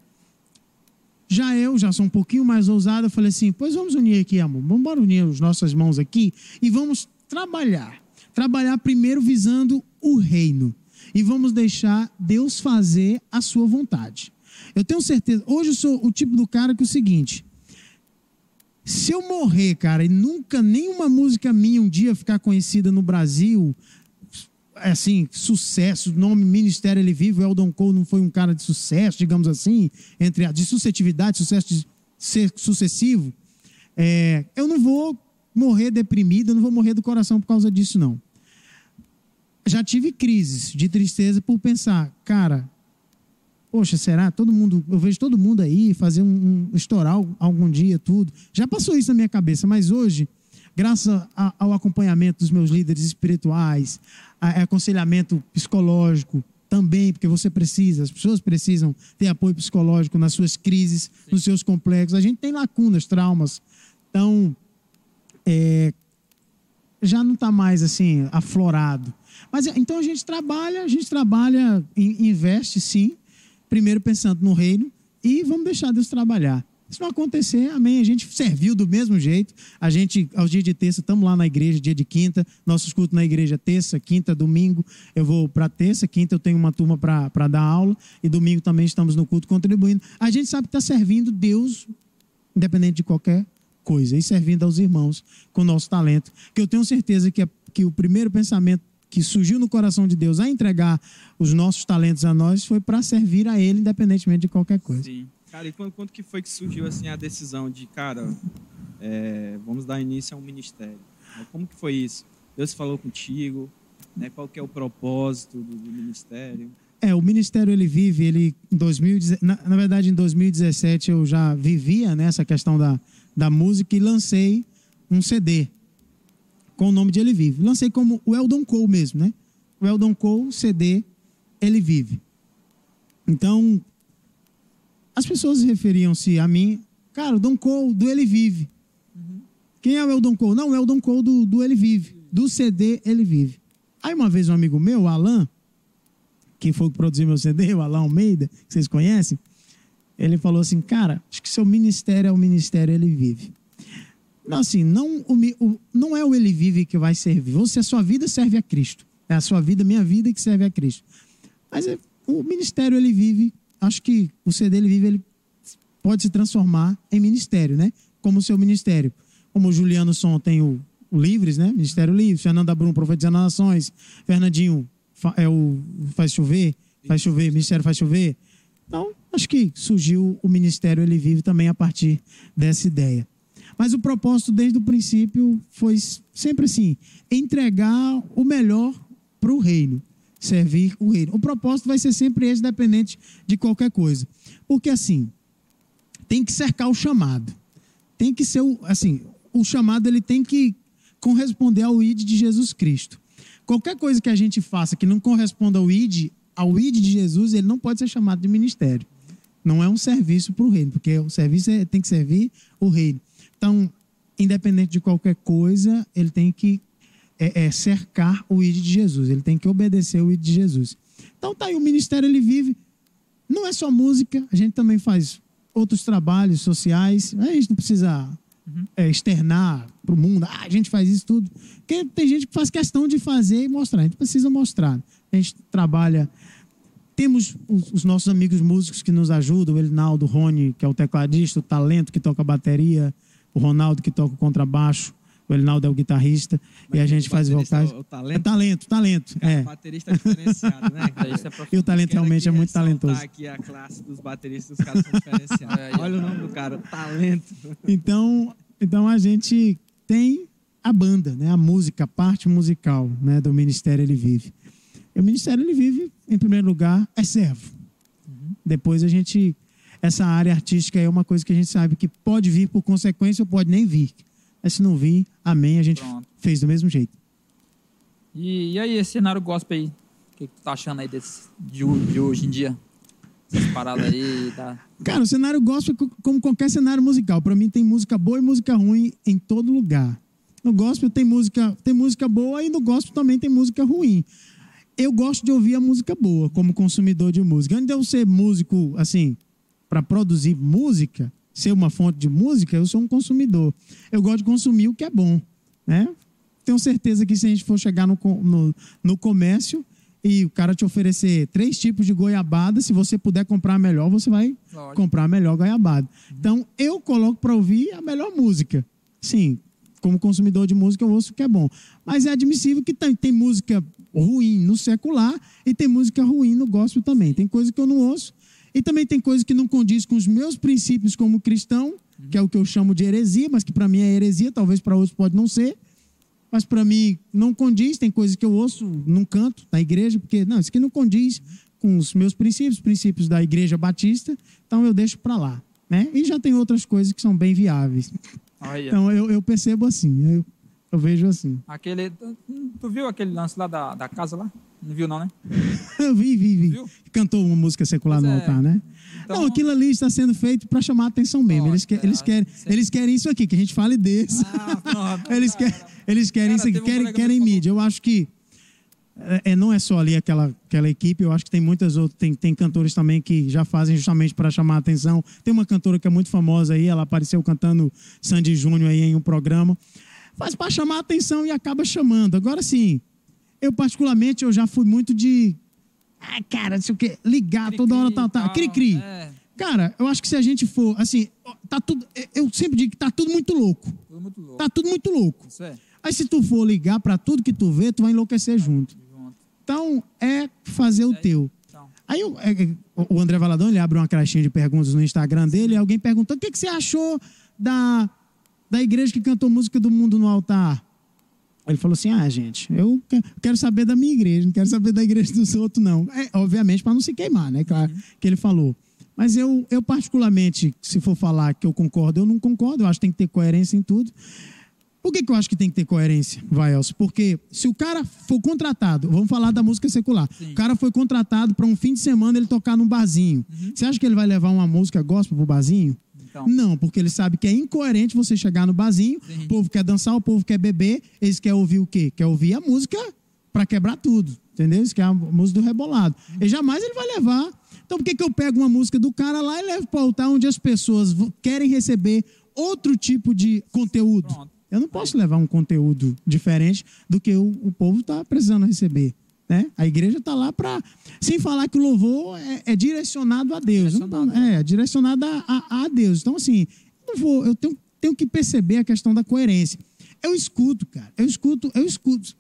Já eu, já sou um pouquinho mais ousado, eu falei assim: pois vamos unir aqui, amor, vamos unir as nossas mãos aqui e vamos trabalhar. Trabalhar primeiro visando o reino. E vamos deixar Deus fazer a sua vontade. Eu tenho certeza, hoje eu sou o tipo do cara que é o seguinte: se eu morrer, cara, e nunca nenhuma música minha um dia ficar conhecida no Brasil, assim, sucesso, nome Ministério Ele Vive, o Eldon Cole não foi um cara de sucesso, digamos assim, entre a, de suscetividade, sucesso de ser sucessivo, é, eu não vou morrer deprimido, eu não vou morrer do coração por causa disso, não. Já tive crises de tristeza por pensar, cara, poxa, será? Todo mundo, eu vejo todo mundo aí fazer um, um estourar algum dia tudo. Já passou isso na minha cabeça, mas hoje, graças a- ao acompanhamento dos meus líderes espirituais, a- a aconselhamento psicológico também, porque você precisa, as pessoas precisam ter apoio psicológico nas suas crises, nos seus complexos. A gente tem lacunas, traumas. Então, é, já não está mais assim aflorado. Mas então a gente trabalha, a gente trabalha, in- investe sim, primeiro pensando no reino e vamos deixar Deus trabalhar. Se não acontecer, amém. A gente serviu do mesmo jeito. A gente, aos dias de terça, estamos lá na igreja, dia de quinta. Nossos cultos na igreja, terça, quinta, domingo. Eu vou para terça, quinta eu tenho uma turma para dar aula. E domingo também estamos no culto contribuindo. A gente sabe que está servindo Deus, independente de qualquer coisa. E servindo aos irmãos com o nosso talento. Que eu tenho certeza que, é- que o primeiro pensamento que surgiu no coração de Deus a entregar os nossos talentos a nós foi para servir a Ele, independentemente de qualquer coisa. Sim. Cara, e quando, quando que foi que surgiu assim a decisão de, cara, é, vamos dar início a um ministério? Como que foi isso? Deus falou contigo, né? Qual que é o propósito do, do ministério? É, o ministério ele vive, ele em 2017, na, na verdade em 2017 eu já vivia nessa questão da, da música e lancei um CD com o nome de Ele Vive. Lancei como o Eldon Cole mesmo, né? O Eldon Cole CD Ele Vive. Então, as pessoas referiam-se a mim, cara, o Don Cole do Ele Vive. Quem é o Eldon Cole? Não, o Eldon Cole do, do Ele Vive, do CD Ele Vive. Aí uma vez um amigo meu, o Alan, que foi que produziu meu CD, o Alan Almeida, que vocês conhecem, ele falou assim, cara, acho que seu ministério é o ministério Ele Vive. Não, assim, não, o, o, não é o Ele Vive que vai servir. Você, a sua vida serve a Cristo. É a sua vida, minha vida que serve a Cristo. Mas é, o ministério Ele Vive, acho que o CD Ele Vive, ele pode se transformar em ministério, né? Como o seu ministério. Como o Juliano Som tem o, o Livres, né? Ministério Livre. Fernanda Brum, Profetizando Nações. Fernandinho é o Faz Chover. Faz Chover, Ministério Faz Chover. Então, acho que surgiu o Ministério Ele Vive também a partir dessa ideia. Mas o propósito desde o princípio foi sempre assim: entregar o melhor para o reino, servir o reino. O propósito vai ser sempre esse, dependente de qualquer coisa. Porque assim, tem que cercar o chamado. Tem que ser o, assim, o chamado ele tem que corresponder ao ID de Jesus Cristo. Qualquer coisa que a gente faça que não corresponda ao ID, ao ID de Jesus, ele não pode ser chamado de ministério. Não é um serviço para o reino, porque o serviço é, tem que servir o reino. Então, independente de qualquer coisa, ele tem que é, é, cercar o ID de Jesus, ele tem que obedecer o ID de Jesus. Então, tá aí, o ministério ele vive. Não é só música, a gente também faz outros trabalhos sociais. A gente não precisa uhum. é, externar para o mundo, ah, a gente faz isso tudo. Porque tem gente que faz questão de fazer e mostrar. A gente precisa mostrar. A gente trabalha. Temos os, os nossos amigos músicos que nos ajudam, o Elinaldo, o Rony, que é o tecladista, o talento que toca bateria, o Ronaldo que toca o contrabaixo, o Elinaldo é o guitarrista Mas e a gente faz vocais. O talento, é talento, talento. Cara, é. O baterista é diferenciado, né? <laughs> Cara? e o talento realmente é muito talentoso. aqui a classe dos bateristas, os caras são diferenciados. <laughs> É, Olha o nome do cara, talento. Então, então a gente tem a banda, né? A música, a parte musical, né? Do ministério ele vive. E o ministério ele vive, em primeiro lugar, é servo. Uhum. Depois a gente essa área artística é uma coisa que a gente sabe que pode vir por consequência ou pode nem vir. Mas se não vir, amém, a gente Pronto. fez do mesmo jeito. E, e, aí, esse cenário gospel aí? O que, que tu tá achando aí desse, de, de hoje em dia? Essas paradas aí. Tá... Cara, o cenário gospel, como qualquer cenário musical, para mim tem música boa e música ruim em todo lugar. No gospel tem música, tem música boa e no gospel também tem música ruim. Eu gosto de ouvir a música boa como consumidor de música. Antes de eu ser músico, assim, para produzir música, ser uma fonte de música, eu sou um consumidor. Eu gosto de consumir o que é bom, né? Tenho certeza que se a gente for chegar no, no, no comércio e o cara te oferecer três tipos de goiabada, se você puder comprar melhor, você vai Lógico. comprar a melhor goiabada. Uhum. Então, eu coloco para ouvir a melhor música. Sim, como consumidor de música, eu ouço o que é bom. Mas é admissível que tem, tem música ruim no secular e tem música ruim no gospel também. Tem coisa que eu não ouço e também tem coisas que não condiz com os meus princípios como cristão, que é o que eu chamo de heresia, mas que para mim é heresia, talvez para outros pode não ser. Mas para mim não condiz, tem coisas que eu ouço num canto da igreja, porque não, isso aqui não condiz com os meus princípios, princípios da igreja batista, então eu deixo para lá. Né? E já tem outras coisas que são bem viáveis. Então eu, eu percebo assim, eu, eu vejo assim. Aquele, tu viu aquele lance lá da, da casa lá? Não viu, não, né? Eu <laughs> vi, vi, vi. Viu? Cantou uma música secular pois no é. altar, né? Então... Não, aquilo ali está sendo feito para chamar a atenção mesmo. Eles, que, eles, querem, eles querem isso aqui, que a gente fale desse. Ah, <laughs> eles, quer, eles querem cara, isso aqui, querem, querem mídia. Eu acho que é, é, não é só ali aquela, aquela equipe, eu acho que tem muitas outras, tem, tem cantores também que já fazem justamente para chamar a atenção. Tem uma cantora que é muito famosa aí, ela apareceu cantando Sandy Júnior aí em um programa. Faz para chamar a atenção e acaba chamando. Agora sim, eu, particularmente, eu já fui muito de. Ah, cara, não sei o quê, ligar cri, toda hora, tá, tá. Cri-cri. É. Cara, eu acho que se a gente for, assim, tá tudo. Eu sempre digo que tá tudo muito louco. Tudo muito louco. Tá tudo muito louco. Isso é. Aí se tu for ligar para tudo que tu vê, tu vai enlouquecer junto. Então, é fazer o teu. Então. Aí é, o André Valadão, ele abre uma caixinha de perguntas no Instagram dele, e alguém perguntou: o que, que você achou da, da igreja que cantou música do mundo no altar? Ele falou assim: ah, gente, eu que- quero saber da minha igreja, não quero saber da igreja dos outros, não. É, obviamente, para não se queimar, né? Claro que ele falou. Mas eu, eu, particularmente, se for falar que eu concordo, eu não concordo. Eu acho que tem que ter coerência em tudo. Por que, que eu acho que tem que ter coerência, vai, Elcio? Porque se o cara for contratado, vamos falar da música secular, o cara foi contratado para um fim de semana ele tocar num barzinho. Você acha que ele vai levar uma música gospel pro barzinho? Então. Não, porque ele sabe que é incoerente você chegar no barzinho, Sim. o povo quer dançar, o povo quer beber, eles querem ouvir o quê? Quer ouvir a música para quebrar tudo, entendeu? Eles querem a música do rebolado. E jamais ele vai levar. Então por que, que eu pego uma música do cara lá e levo para o altar onde as pessoas querem receber outro tipo de conteúdo? Pronto. Eu não posso levar um conteúdo diferente do que o, o povo está precisando receber. Né? A igreja está lá para. Sem falar que o louvor é, é direcionado a Deus. Não Direcionado, é, direcionado a, a- a Deus. Então, assim, eu, não vou, eu tenho, tenho que perceber a questão da coerência. Eu escuto, cara. Eu escuto, eu escuto.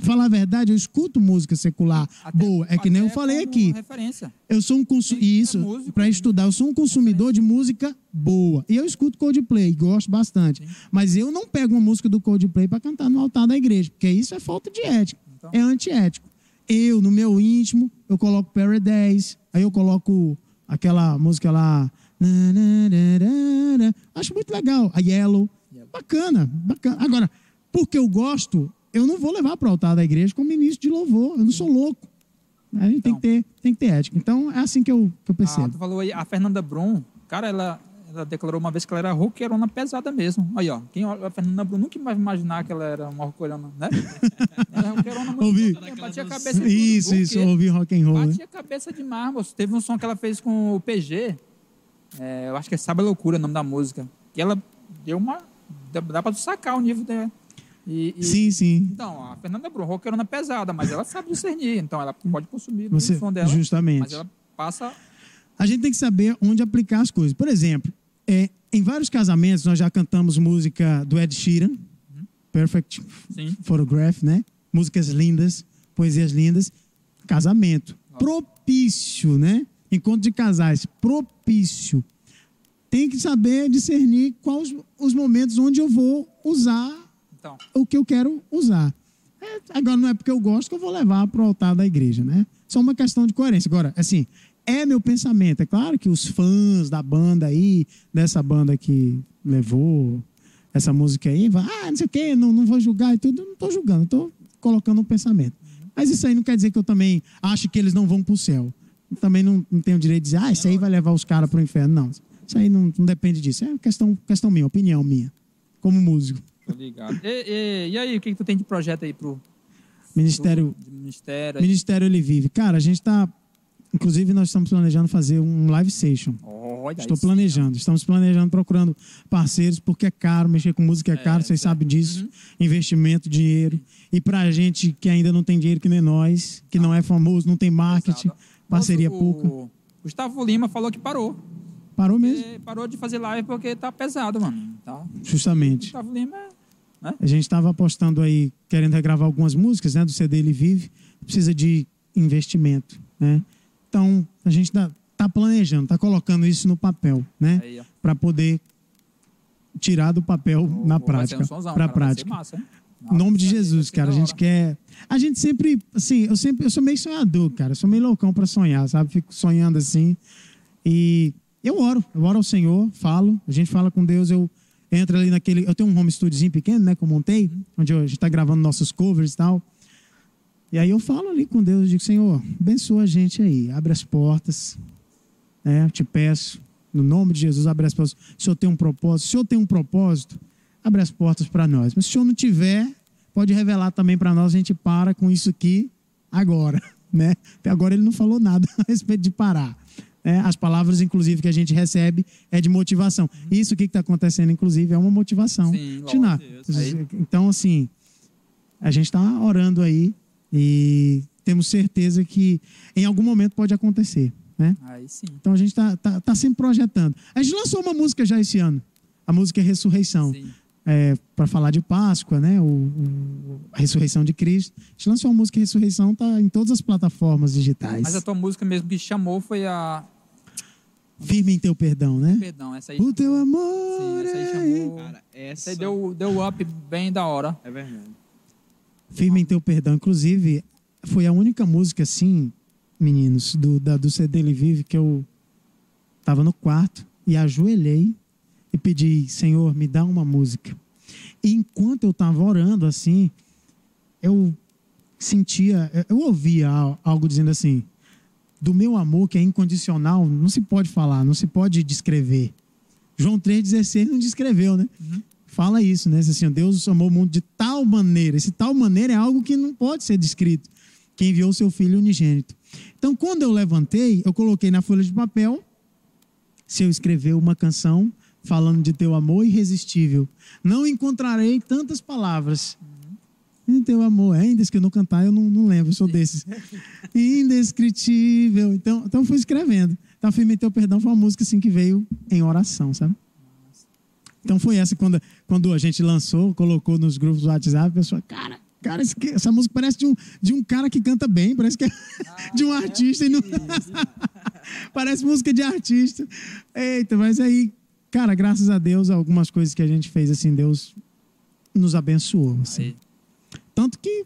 Falar a verdade, eu escuto música secular Até- boa. É que nem eu falei aqui. Referência. Eu sou um Sim, consumidor. é Isso, músico. para estudar, eu sou um consumidor de música boa. E eu escuto Coldplay, gosto bastante. Mas eu não pego uma música do Coldplay para cantar no altar da igreja, porque isso é falta de ética. Então. É antiético. Eu, no meu íntimo, eu coloco Paradise, aí eu coloco aquela música lá. Acho muito legal. A Yellow. Bacana, bacana. Agora, porque eu gosto, eu não vou levar para o altar da igreja como ministro de louvor. Eu não sou louco. A gente tem, Então. que ter, tem que ter ética. Então, é assim que eu, que eu Ah, percebo. tu falou aí, a Fernanda Brum, cara, ela, ela declarou uma vez que ela era roqueirona pesada mesmo. Aí, ó, quem a Fernanda Brum nunca vai imaginar que ela era uma roqueirona, né? <laughs> Ela é roqueirona muito Ouvi. boa, batia a cabeça. Isso, isso, quê? ouvir rock and roll. Batia a cabeça demais, moço. Teve um som que ela fez com o PG, é, eu acho que é Sabe a Loucura o nome da música, que ela deu uma... Dá, dá pra sacar o nível dela. E, e- Sim, sim. Então, a Fernanda Brum, roqueirona pesada, mas ela sabe discernir, então ela pode consumir Você, o som dela, justamente. mas ela passa... A gente tem que saber onde aplicar as coisas. Por exemplo, é, em vários casamentos nós já cantamos música do Ed Sheeran, Perfect Sim. Photograph, né? Músicas lindas, poesias lindas. Casamento. Propício, né? Encontro de casais. Propício. Tem que saber discernir quais os momentos onde eu vou usar Então, o que eu quero usar. É, agora, não é porque eu gosto que eu vou levar para o altar da igreja, né? Só uma questão de coerência. Agora, assim, é meu pensamento. É claro que os fãs da banda aí, dessa banda que levou essa música aí, vai, ah, não sei o quê, não, não vou julgar e tudo. Não estou julgando, estou colocando um pensamento. Mas isso aí não quer dizer que eu também acho que eles não vão para o céu. Eu também não, não tenho o direito de dizer, ah, isso aí vai levar os caras para o inferno. Não, isso aí não, não depende disso. É questão, questão minha, opinião minha, como músico. tô ligado. E, e- e aí, o que, que tu tem de projeto aí pro Ministério ministério? Ministério Ele Vive. Cara, a gente está. Inclusive, nós estamos planejando fazer um live session. Olha Estou planejando. Estamos planejando, procurando parceiros, porque é caro, mexer com música é caro, vocês é. sabem disso. Investimento, dinheiro. E pra gente que ainda não tem dinheiro que nem nós, que não é famoso, não tem marketing, Exato. parceria pouca. O Gustavo Lima falou que parou. Parou mesmo? Parou de fazer live porque tá pesado, mano. Tá. Justamente. Gustavo Lima é. A gente estava apostando aí, querendo regravar algumas músicas, né, do CD Ele Vive. Precisa de investimento, né? Então, a gente está tá planejando, está colocando isso no papel, né? Para poder tirar do papel na prática, para ser prática. massa, hein? Em nome de Jesus, cara, a gente quer. A gente sempre, assim, eu sempre, eu sou meio sonhador, cara, eu sou meio loucão para sonhar, sabe? Fico sonhando assim. E eu oro, eu oro ao Senhor, falo, a gente fala com Deus, eu entro ali naquele, eu tenho um home studiozinho pequeno, né, que eu montei, onde a gente tá gravando nossos covers e tal. E aí eu falo ali com Deus, eu digo, Senhor, abençoa a gente aí, abre as portas, né? Eu te peço, no nome de Jesus, abre as portas. O Senhor tem um propósito, se o Senhor tem um propósito, abre as portas para nós. Mas se o Senhor não tiver, pode revelar também para nós, a gente para com isso aqui agora, <laughs> né? Até agora ele não falou nada <laughs> a respeito de parar. né? as palavras, inclusive, que a gente recebe é de motivação. Isso que está acontecendo, inclusive, é uma motivação. Sim, lógico. Aí- Então, assim, a gente está orando aí e temos certeza que em algum momento pode acontecer, né? Aí sim. Então a gente está tá, tá sempre projetando. A gente lançou uma música já esse ano. A música é Ressurreição. É, para falar de Páscoa, né? O, o- a ressurreição de Cristo. A gente lançou a música Ressurreição, tá em todas as plataformas digitais. Mas a tua música mesmo que chamou foi a. Firme em teu perdão, né? Perdão, essa aí. O teu amor. Sim, essa aí é- chamou. Cara, Essa essa aí deu, deu up bem da hora. é verdade. Firme em teu perdão. Inclusive, foi a única música, assim, meninos, do, da, do CD Ele Vive, que eu estava no quarto e ajoelhei e pedi, Senhor, me dá uma música. E enquanto eu estava orando assim, eu sentia, eu ouvia algo dizendo assim: do meu amor que é incondicional, não se pode falar, não se pode descrever. João 3,16 não descreveu, né? Uhum. Fala isso, né? Assim, Deus amou o mundo de tal maneira. Esse tal maneira é algo que não pode ser descrito. Que enviou seu filho unigênito. Então, quando eu levantei, eu coloquei na folha de papel. Se eu escrever uma canção falando de teu amor irresistível, não encontrarei tantas palavras em teu amor. É, ainda que eu não cantar, eu não, não lembro, eu sou desses. <laughs> Indescritível. Então, então fui escrevendo. Então, Firme Teu Perdão foi uma música assim que veio em oração, sabe? Então foi essa quando, quando a gente lançou, colocou nos grupos do WhatsApp, a pessoa, cara, cara, essa música parece de um, de um cara que canta bem, parece que é ah, <laughs> de um artista. É e não... <laughs> parece música de artista. Eita, mas aí, cara, graças a Deus, algumas coisas que a gente fez assim, Deus nos abençoou. Assim. Tanto que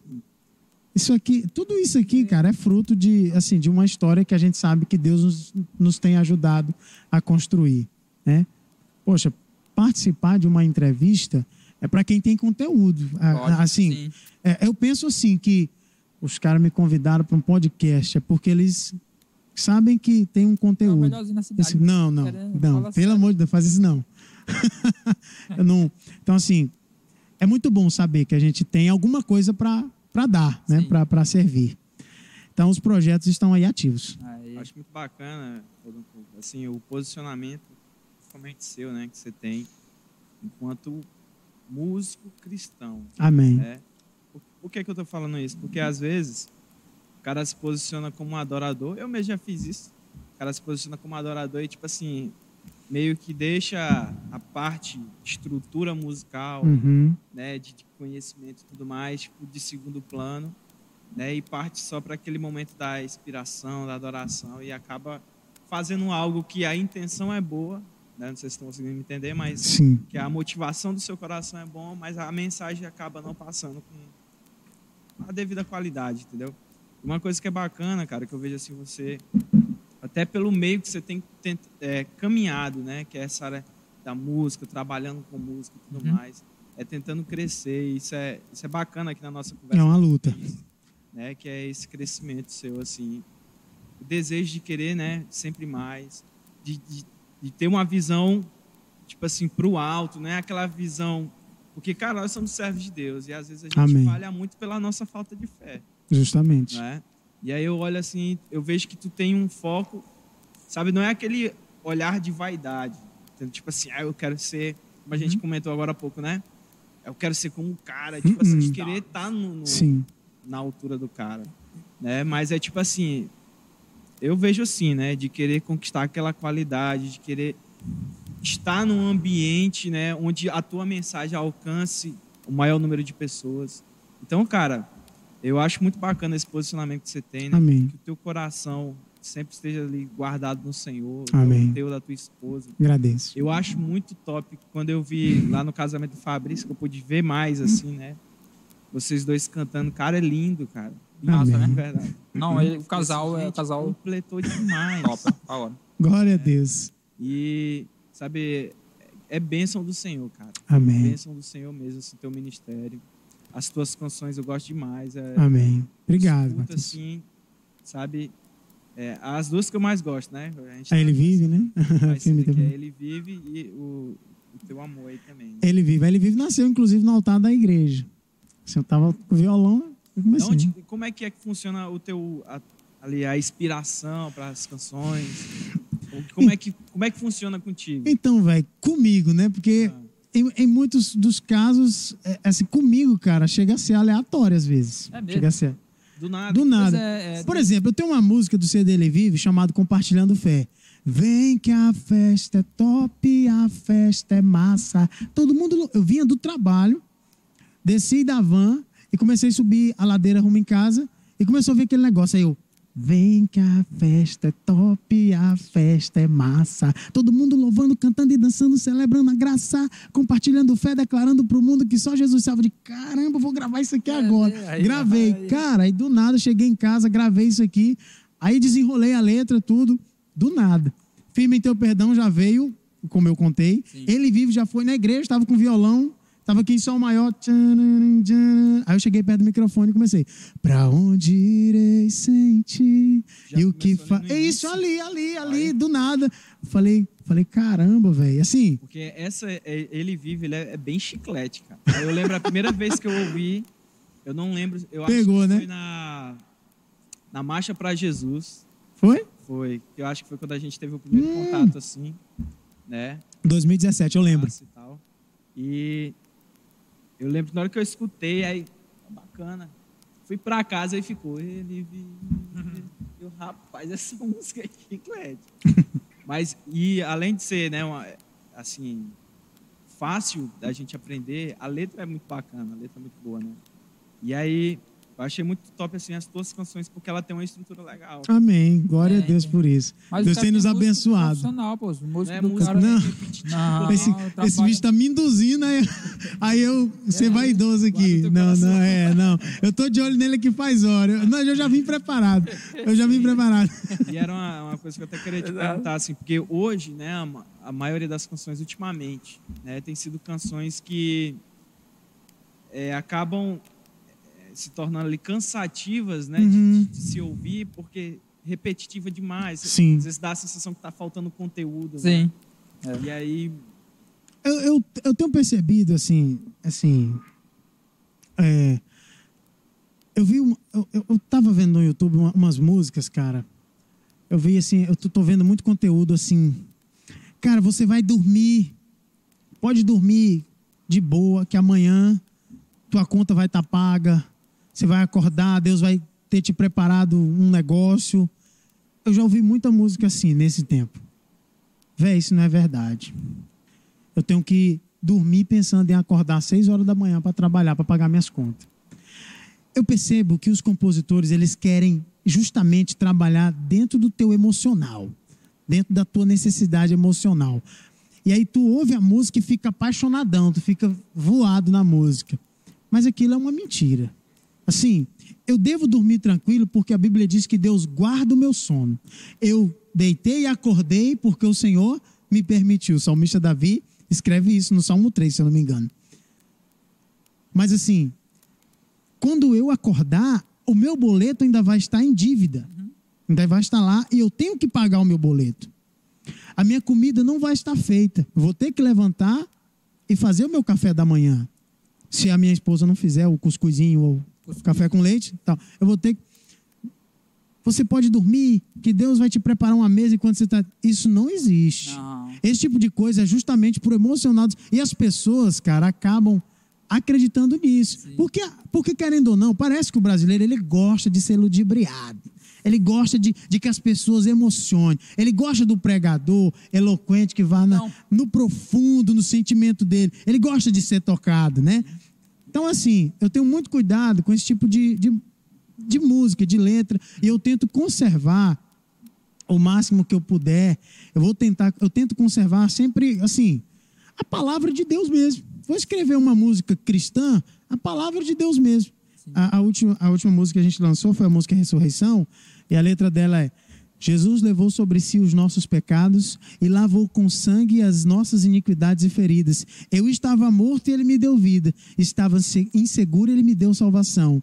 isso aqui, tudo isso aqui, cara, é fruto de, assim, de uma história que a gente sabe que Deus nos, nos tem ajudado a construir, né? Poxa, participar de uma entrevista é para quem tem conteúdo. Pode, assim, é, eu penso assim que os caras me convidaram para um podcast é porque eles sabem que tem um conteúdo. Não, não, não, não pelo amor de Deus, faz isso não. <laughs> não. Então assim, é muito bom saber que a gente tem alguma coisa para dar, né? para servir. Então, os projetos estão aí ativos. Aí. Acho muito bacana assim, o posicionamento, seu, né? que você tem enquanto músico cristão. Amém. Né? Por, por que, que eu estou falando isso? Porque às vezes o cara se posiciona como um adorador. Eu mesmo já fiz isso. O cara se posiciona como um adorador e, tipo assim, meio que deixa a parte estrutura musical, uhum. né, de, de, conhecimento e tudo mais, tipo, de segundo plano, né, e parte só para aquele momento da inspiração, da adoração e acaba fazendo algo que a intenção é boa, né, não sei se estão conseguindo me entender, mas Sim. que a motivação do seu coração é bom, mas a mensagem acaba não passando com a devida qualidade, entendeu? Uma coisa que é bacana, cara, que eu vejo assim você até pelo meio que você tem, tem é, caminhado, né? Que é essa área da música, trabalhando com música e tudo uhum. mais. É tentando crescer. Isso é, isso é bacana aqui na nossa conversa. É uma luta. Né? Que é esse crescimento seu, assim. O desejo de querer, né? Sempre mais. De, de, de ter uma visão, tipo assim, para o alto, né? Aquela visão... Porque, cara, nós somos servos de Deus. E às vezes a gente Amém. falha muito pela nossa falta de fé. Justamente. Né? E aí eu olho assim, eu vejo que tu tem um foco, sabe? Não é aquele olhar de vaidade. Tipo assim, ah, eu quero ser, como a gente uhum. comentou agora há pouco, né? Eu quero ser como um cara, tipo assim, de uhum. querer estar tá no, no na altura do cara, né? Mas é tipo assim, eu vejo assim, né? De querer conquistar aquela qualidade, de querer estar num ambiente, né? Onde a tua mensagem alcance o maior número de pessoas. Então, cara, eu acho muito bacana esse posicionamento que você tem, né? Amém. Que o teu coração sempre esteja ali guardado no Senhor, Amém. o teu da tua esposa. Agradeço. Eu acho muito top quando eu vi lá no casamento do Fabrício, que eu pude ver mais assim, né? Vocês dois cantando, cara, é lindo, cara. Nossa, né? Verdade. Não, ele, o casal é o casal completou demais. Top, agora. Glória é. a Deus. E sabe, é bênção do Senhor, cara. Amém. É bênção do Senhor mesmo, esse teu ministério as tuas canções eu gosto demais. É, Amém. Obrigado. Escuta, assim, sabe? É, as duas que eu mais gosto, né? A, gente a Ele Vive, né? <laughs> É Ele Vive e o, o Teu Amor aí também. Né? Ele Vive. Ele Vive nasceu, inclusive, no altar da igreja. Assim, eu tava com o violão, comecei. Onde, como é que é que funciona o teu, a, ali, a inspiração para as canções? Como é, que, como é que funciona contigo? Então, velho, comigo, né? Porque... Ah em, em, muitos dos casos, é, assim, comigo, cara, chega a ser aleatório às vezes. É mesmo? Chega a ser. Do nada. Do nada. É, é, Por exemplo, eu tenho uma música do CD Ele Vive chamada Compartilhando Fé. Vem que a festa é top, a festa é massa. Todo mundo. Eu vinha do trabalho, desci da van e comecei a subir a ladeira rumo em casa e começou a ver aquele negócio. Aí eu, Vem que a festa é top, a festa é massa. Todo mundo louvando, cantando e dançando, celebrando a graça, compartilhando fé, declarando pro mundo que só Jesus salva. De caramba, vou gravar isso aqui agora. É, aí, Gravei, aí. cara, aí do nada cheguei em casa, gravei isso aqui, aí desenrolei a letra, tudo, do nada. Firme em teu perdão já veio, como eu contei. Sim. Ele vive já foi na igreja, estava com violão, estava aqui em Sol Maior. Aí eu cheguei perto do microfone e comecei. Pra onde irei sentir? Já e o que fa... É isso ali, ali, ali, Aí. do nada. Falei, falei, caramba, velho. Assim, Porque essa, é- ele vive, ele é, é bem chiclete, cara. Eu lembro a primeira <laughs> vez que eu ouvi, eu não lembro, eu Pegou, acho que né? foi na, na Marcha para Jesus, foi? foi, eu acho que foi quando a gente teve o primeiro Hum. contato, assim, né? 2017, eu lembro. E, tal. e eu lembro que na hora que eu escutei, aí, bacana. Fui pra casa e ficou, ele vive. Eu, rapaz, essa <laughs> música é chiclete. <laughs> Mas, e além de ser, né, uma, assim, fácil da gente aprender, a letra é muito bacana, a letra é muito boa, né? E aí, eu achei muito top, assim, as tuas canções, porque ela tem uma estrutura legal. Amém. Glória É, a Deus por isso. Mas Deus tem nos abençoado. profissional, pô. Música Não é do cara... Não. <laughs> Não, esse, não, esse bicho tá me induzindo aí, aí eu ser É, vaidoso aqui. guarda o teu Não, não, é, não. Eu tô de olho nele aqui faz hora. Eu, não, eu já vim preparado. Eu já vim preparado. <laughs> E era uma, uma coisa que eu até queria te perguntar, assim, porque hoje, né, a, a maioria das canções ultimamente, né, tem sido canções que é, acabam se tornando ali cansativas, né, de- Uhum. de, de se ouvir, porque repetitiva demais. Sim. Às vezes dá a sensação que tá faltando conteúdo. Sim. Né? E aí, Eu, eu, eu tenho percebido, assim, assim. é, eu vi. uma- eu, eu tava vendo no YouTube uma- umas músicas, cara. Eu vi assim, eu tô, tô vendo muito conteúdo assim. Cara, você vai dormir. Pode dormir de boa, que amanhã tua conta vai estar paga. Você vai acordar, Deus vai ter te preparado um negócio. Eu já ouvi muita música assim nesse tempo. Véi, isso não é verdade. Eu tenho que dormir pensando em acordar às 6 horas da manhã para trabalhar, para pagar minhas contas. Eu percebo que os compositores, eles querem justamente trabalhar dentro do teu emocional, dentro da tua necessidade emocional. E aí tu ouve a música e fica apaixonadão, tu fica voado na música. Mas aquilo é uma mentira. Assim, eu devo dormir tranquilo porque a Bíblia diz que Deus guarda o meu sono. Eu deitei e acordei porque o Senhor me permitiu. O salmista Davi escreve isso no Salmo 3, se eu não me engano. Mas assim, quando eu acordar, o meu boleto ainda vai estar em dívida. Ainda vai estar lá e eu tenho que pagar o meu boleto. A minha comida não vai estar feita. Vou ter que levantar e fazer o meu café da manhã. Se a minha esposa não fizer o cuscuzinho ou café com leite, tal, eu vou ter que você pode dormir, que Deus vai te preparar uma mesa enquanto você está. Isso não existe. Não. Esse tipo de coisa é justamente por emocionados. E as pessoas, cara, acabam acreditando nisso. Porque, porque, querendo ou não, parece que o brasileiro ele gosta de ser ludibriado. Ele gosta de, de que as pessoas emocionem. Ele gosta do pregador eloquente que vá na- no profundo, no sentimento dele. Ele gosta de ser tocado, né? Então, assim, eu tenho muito cuidado com esse tipo de, de, de música, de letra, e eu tento conservar o máximo que eu puder. Eu vou tentar, eu tento conservar sempre, assim, a palavra de Deus mesmo. Vou escrever uma música cristã, a palavra de Deus mesmo. A, a última, a última música que a gente lançou foi a música Ressurreição, e a letra dela é: Jesus levou sobre si os nossos pecados e lavou com sangue as nossas iniquidades e feridas. Eu estava morto e ele me deu vida. Estava se- inseguro e ele me deu salvação.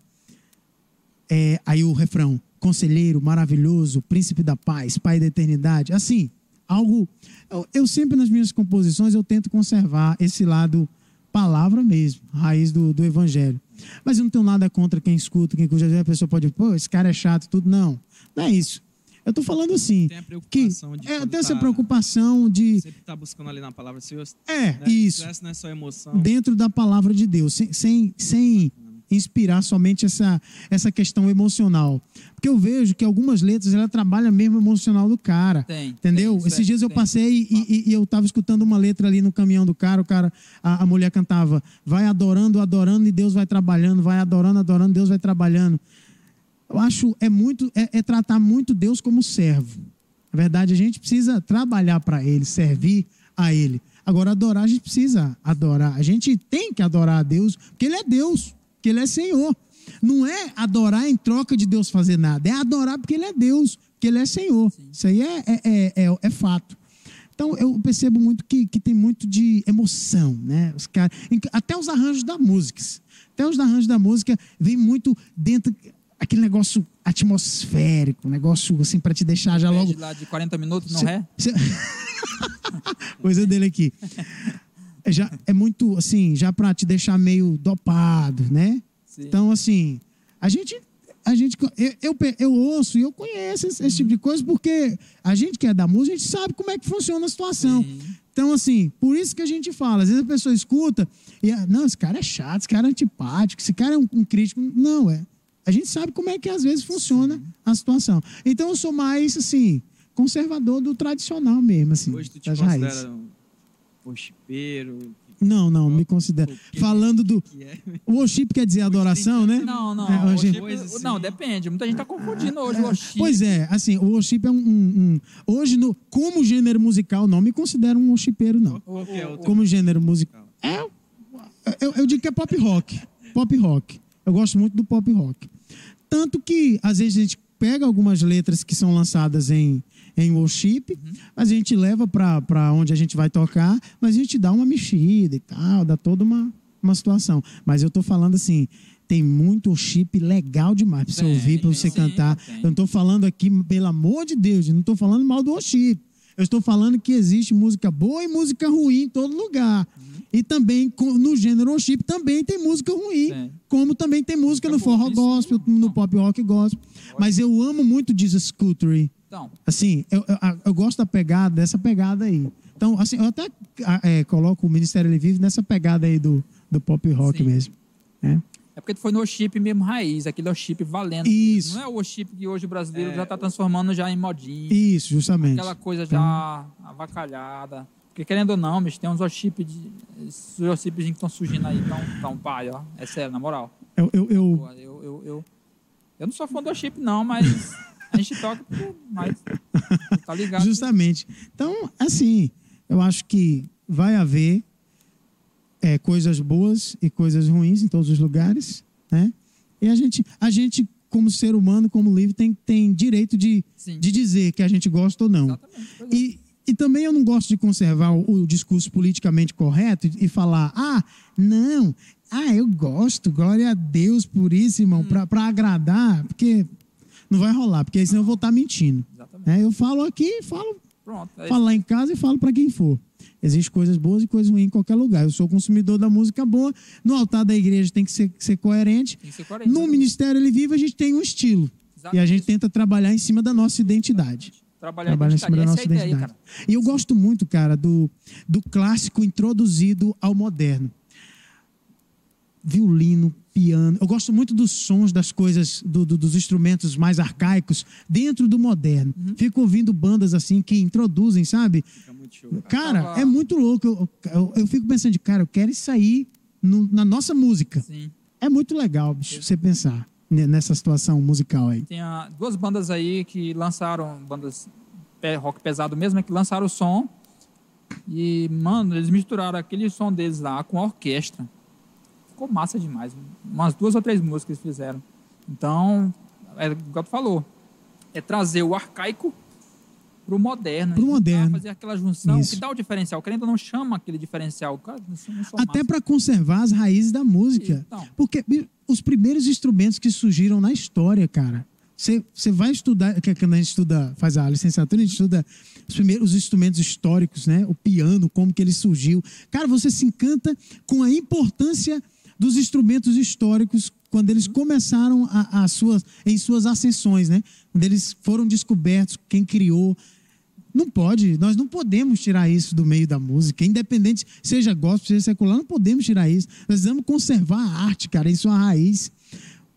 É, aí o refrão: Conselheiro, maravilhoso, príncipe da paz, pai da eternidade. Assim, algo. Eu, sempre nas minhas composições eu tento conservar esse lado palavra mesmo, raiz do, do evangelho. Mas eu não tenho nada contra quem escuta, quem vezes a pessoa pode, pô, esse cara é chato, tudo. Não, não é isso. Eu tô falando assim. tem a Que preocupação de é, quando tem essa tá- preocupação de. sempre tá buscando ali na palavra do Senhor. É, né? isso. Essa não é só emoção. dentro da palavra de Deus, sem, sem, sem inspirar somente essa, essa questão emocional. Porque eu vejo que algumas letras ela trabalha mesmo o emocional do cara. Tem, Entendeu? tem, isso Esses é, dias eu tem. passei e, e- e eu estava escutando uma letra ali no caminhão do cara, o cara, a, a mulher cantava, vai adorando, adorando e Deus vai trabalhando, vai adorando, adorando, Deus vai trabalhando. Eu acho é muito é, é tratar muito Deus como servo. Na verdade, a gente precisa trabalhar para Ele, servir a Ele. Agora, adorar, a gente precisa adorar. A gente tem que adorar a Deus, porque Ele é Deus, porque Ele é Senhor. Não é adorar em troca de Deus fazer nada, é adorar porque Ele é Deus, porque Ele é Senhor. Sim. Isso aí é, é, é, é, é fato. Então eu percebo muito que, que tem muito de emoção, né? Os cara, até os arranjos da música. Até os arranjos da música vem muito dentro aquele negócio atmosférico, negócio assim para te deixar já logo. lá de 40 minutos no cê, ré. Cê... <laughs> Coisa dele aqui. É, já, é muito assim, já para te deixar meio dopado, né? Sim. Então, assim, a gente. A gente eu, eu, eu ouço e eu conheço esse, esse, tipo de coisa porque a gente que é da música, a gente sabe como é que funciona a situação. Sim. Então, assim, por isso que a gente fala. Às vezes a pessoa escuta e, não, esse cara é chato, esse cara é antipático, esse cara é um, um crítico. Não, é. A gente sabe como é que às vezes funciona Sim. a situação. Então, eu sou mais, assim, conservador do tradicional mesmo, assim. Hoje tu te considera raízes. um worshipero? Não, não, me considero. Falando do. É? O worship quer dizer adoração, né? Não, não. É, hoje... worship, não, depende. Muita gente está confundindo hoje o worship. Pois é, assim, o worship é um. um, um hoje, no, como gênero musical, não me considero um worshipeiro, não. como gênero musical. É, eu, eu digo que é pop rock. Pop rock. Eu gosto muito do pop rock. Tanto que, às vezes, a gente pega algumas letras que são lançadas em em worship, uhum. a gente leva para onde a gente vai tocar, mas a gente dá uma mexida e tal, dá toda uma, uma situação. Mas eu estou falando assim, tem muito worship legal demais para você ouvir, para você cantar. Tem. Eu não estou falando aqui, pelo amor de Deus, eu não estou falando mal do worship. Eu estou falando que existe música boa e música ruim em todo lugar. Uhum. E também no gênero worship também tem música ruim, Sim. como também tem música, no forró gospel, no pop rock gospel. Mas eu amo muito Jesus Culture. Então. Assim, eu, eu, eu, gosto da pegada, dessa pegada aí. Então, assim, eu até é, coloco o Ministério Ele Vive nessa pegada aí do, do pop rock Sim. mesmo. Né? É porque tu foi no chip mesmo raiz, aquele é o chip valendo. Isso. Não é o chip que hoje o brasileiro é, já está transformando já em modinha. Isso, justamente. Aquela coisa já então... avacalhada. Porque querendo ou não, bicho, tem uns worship de. Esses worshipzinhos que estão surgindo aí, tão, tão pai, ó. É sério, na moral. Eu. Eu, eu... eu, eu, eu, eu não sou fã do worship, não, mas. A gente toca porque mais. Tá ligado? <laughs> Justamente. Então, assim, eu acho que vai haver é, coisas boas e coisas ruins em todos os lugares, né? E a gente, a gente como ser humano, como livre, tem, tem direito de, de dizer que a gente gosta ou não. E, e também eu não gosto de conservar o, o discurso politicamente correto e, e, falar, ah, não, ah, eu gosto, glória a Deus por isso, irmão, hum. para agradar, porque não vai rolar, porque senão eu vou estar mentindo. É, eu falo aqui, falo, Pronto, é falo lá em casa e falo para quem for. Existem coisas boas e coisas ruins em qualquer lugar. Eu sou consumidor da música boa. No altar da igreja tem que ser, ser coerente. Ser coerente no ministério ele vive, a gente tem um estilo. E a gente tenta trabalhar em cima da noima identidade. Trabalhar, trabalhar em cima da nossa identidade. Ideia, e eu gosto muito, cara, do, do clássico introduzido ao moderno. Violino, piano. Eu gosto muito dos sons das coisas, do, do, dos instrumentos mais arcaicos dentro do moderno. Uhum. Fico ouvindo bandas assim que introduzem, sabe? Show, cara, é muito louco. Eu, eu, eu, fico pensando de, cara, eu quero isso aí no, na nossa música. Sim. É muito legal, bicho, você pensar nessa situação musical aí. Tem uh, duas bandas aí que lançaram, bandas rock pesado mesmo, é que lançaram o som. E, mano, eles misturaram aquele som deles lá com a orquestra ficou massa demais. Umas duas ou três músicas eles fizeram. Então, é o que tu falou. É trazer o arcaico pro moderno. Pro moderno. Fazer aquela junção Isso. que dá o diferencial. Querendo não chama aquele diferencial. Cara, Até para conservar as raízes da música. Então. Porque os primeiros instrumentos que surgiram na história, cara. Você vai estudar, que quando a gente estuda, faz a licenciatura, a gente estuda os primeiros instrumentos históricos, né? O piano, como que ele surgiu. Cara, você se encanta com a importância dos instrumentos históricos quando eles começaram a, a suas, em suas ascensões, né? Quando eles foram descobertos, quem criou. Não pode, nós não podemos tirar isso do meio da música, independente, seja gospel, seja secular, não podemos tirar isso. Nós precisamos conservar a arte, cara, em sua raiz.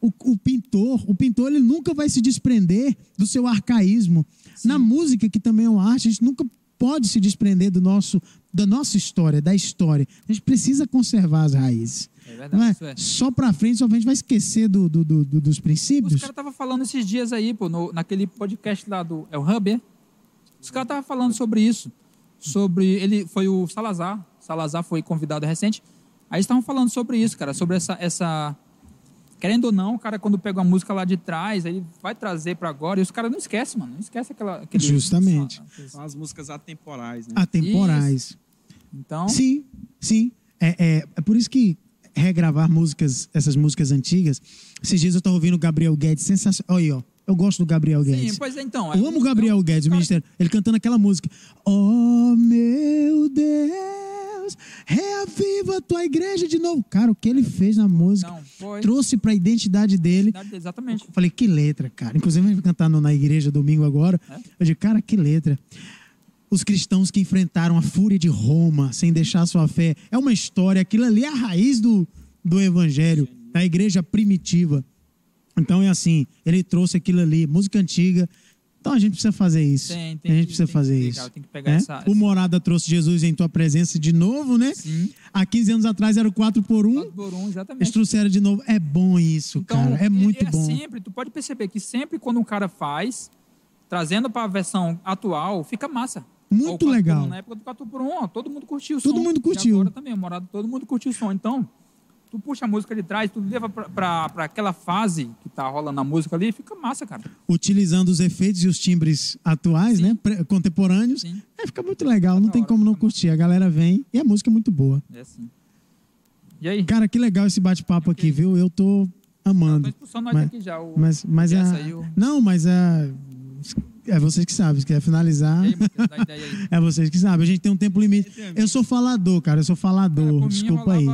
O, o pintor, o pintor, ele nunca vai se desprender do seu arcaísmo. Sim. Na música, que também é uma arte, a gente nunca pode se desprender do nosso, da nossa história, da história. A gente precisa conservar as raízes. É verdade, Não é? isso é. Só pra frente, só pra frente vai esquecer do, do- do- do- dos Os princípios. caras estavam falando esses dias aí, pô, no- naquele podcast lá do. É o Hub, é? Os caras estavam falando sobre isso. Sobre. Ele foi o Salazar. Salazar foi convidado recente. Aí eles estavam falando sobre isso, cara, sobre essa. essa querendo ou não, o cara, quando pega uma música lá de trás, aí vai trazer pra agora. E os caras não esquecem, mano. Não esquece aquela. Aquele, Justamente. São as músicas atemporais, né? Atemporais. Então. Sim, sim. É, é, é por isso que regravar músicas, essas músicas antigas. Esses dias eu estava ouvindo o Gabriel Guedes, sensacional. Olha aí, ó. Eu gosto do Gabriel Guedes. Sim, pois é, então. Eu amo o Gabriel Guedes, o cara, ministério. Ele cantando aquela música. Oh, meu Deus, reaviva a tua igreja de novo. Cara, o que ele fez na música, Não, foi. trouxe pra identidade dele. Exatamente. Eu falei, que letra, cara. Inclusive, a gente vai cantar no- na igreja domingo agora. É? Eu digo, cara, que letra. Os cristãos que enfrentaram a fúria de Roma sem deixar sua fé. É uma história, aquilo ali é a raiz do, do evangelho, da igreja primitiva. Então é assim, ele trouxe aquilo ali, música antiga. Então a gente precisa fazer isso. Tem- tem a gente precisa tem fazer isso. tem que pegar né? essa- O Morada trouxe Jesus em tua presença de novo, né? Sim. Há 15 anos atrás era o 4 por 1 Quatro por um, exatamente. Eles trouxeram de novo. É bom isso, cara. É muito e bom. sempre, tu pode perceber que sempre quando um cara faz, trazendo para a versão atual, fica massa. Muito Ó, o 4 por legal. 1, na época do 4 por 1, ó, todo mundo curtiu o Todo som. mundo E curtiu. agora também, Morado, todo mundo curtiu o som. Então, tu puxa a música de trás, tu leva para aquela fase que tá rolando a música ali, fica massa, cara. utilizando os efeitos e os timbres atuais, Sim. né? Contemporâneos. Sim. É, fica muito legal, não tem hora, como não massa. curtir. A galera vem e a música é muito boa. É assim. E aí? Cara, que legal esse bate-papo aqui, viu? Eu tô Tô amando. expulsando nós Mas- aqui já. O... Mas, mas a... aí, o- Não, mas a... É vocês que sabem, se quer finalizar. Aí, Matheus. É vocês que sabem. A gente tem um tempo limite. Eu sou falador, cara. Eu sou Cara, falador. mim, Desculpa aí.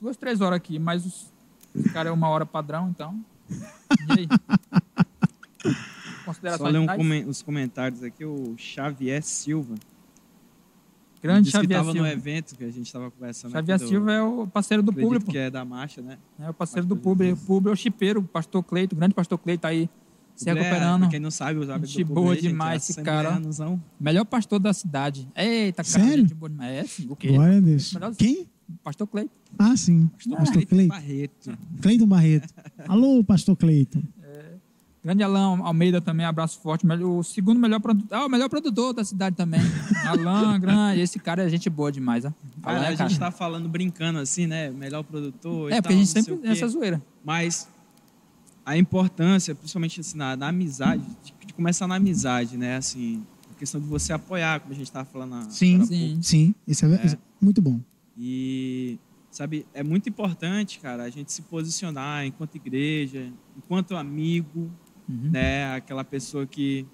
duas, três horas aqui, mas os, os caras é uma hora padrão, então. E aí? Só ler um comen- os comentários aqui, o Xavier Silva. Grande disse que Xavier estava no Silva. evento que a gente estava conversando Xavier aqui do- Silva é o parceiro do acredito público. que é da marcha, né? É o parceiro do público. O público é o chipeiro, o pastor Cleito, o grande pastor Cleito tá aí se é, recuperando. pra quem não sabe, os hábitos Gente do boa demais é esse cara. Melhor pastor da cidade. Eita, cara. Sério? gente boa demais. É, sim. O quê? Glória a Deus. Melhor- Quem? Pastor Cleito. Ah, sim. Pastor Cleiton Cleiton. Barreto. Cleiton Barreto. <laughs> Alô, Pastor Cleiton. Grande Alain Almeida também, abraço forte. Melhor- O segundo melhor produtor. Ah, o melhor produtor da cidade também. <laughs> Alain, grande. Esse cara é gente boa demais, ó. Alain é a cara. gente tá falando brincando assim, né? Melhor produtor e É, tal, porque a gente sempre o essa zoeira. Mas a importância, principalmente assim, na, na amizade, de, de começar na amizade, né? Assim, a questão de você apoiar, como a gente estava falando na Sim. agora há Sim. Sim, isso é, É. é muito bom. E, sabe, é muito importante, cara, a gente se posicionar enquanto igreja, enquanto amigo, Uhum. né? Aquela pessoa que.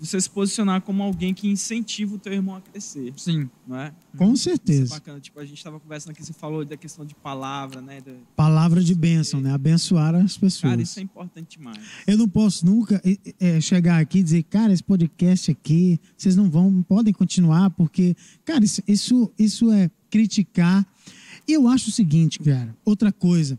Você se posicionar como alguém que incentiva o teu irmão a crescer, Sim. não é? Com Isso é certeza. bacana. Tipo, a gente estava conversando aqui, você falou da questão de palavra, né? Da- Palavra de bênção, né? Abençoar as pessoas. Cara, isso é importante demais. Eu não posso nunca eh, chegar aqui e dizer, cara, esse podcast aqui, vocês não vão, podem continuar, porque, cara, isso, isso, isso é criticar. E eu acho o seguinte, cara, outra coisa.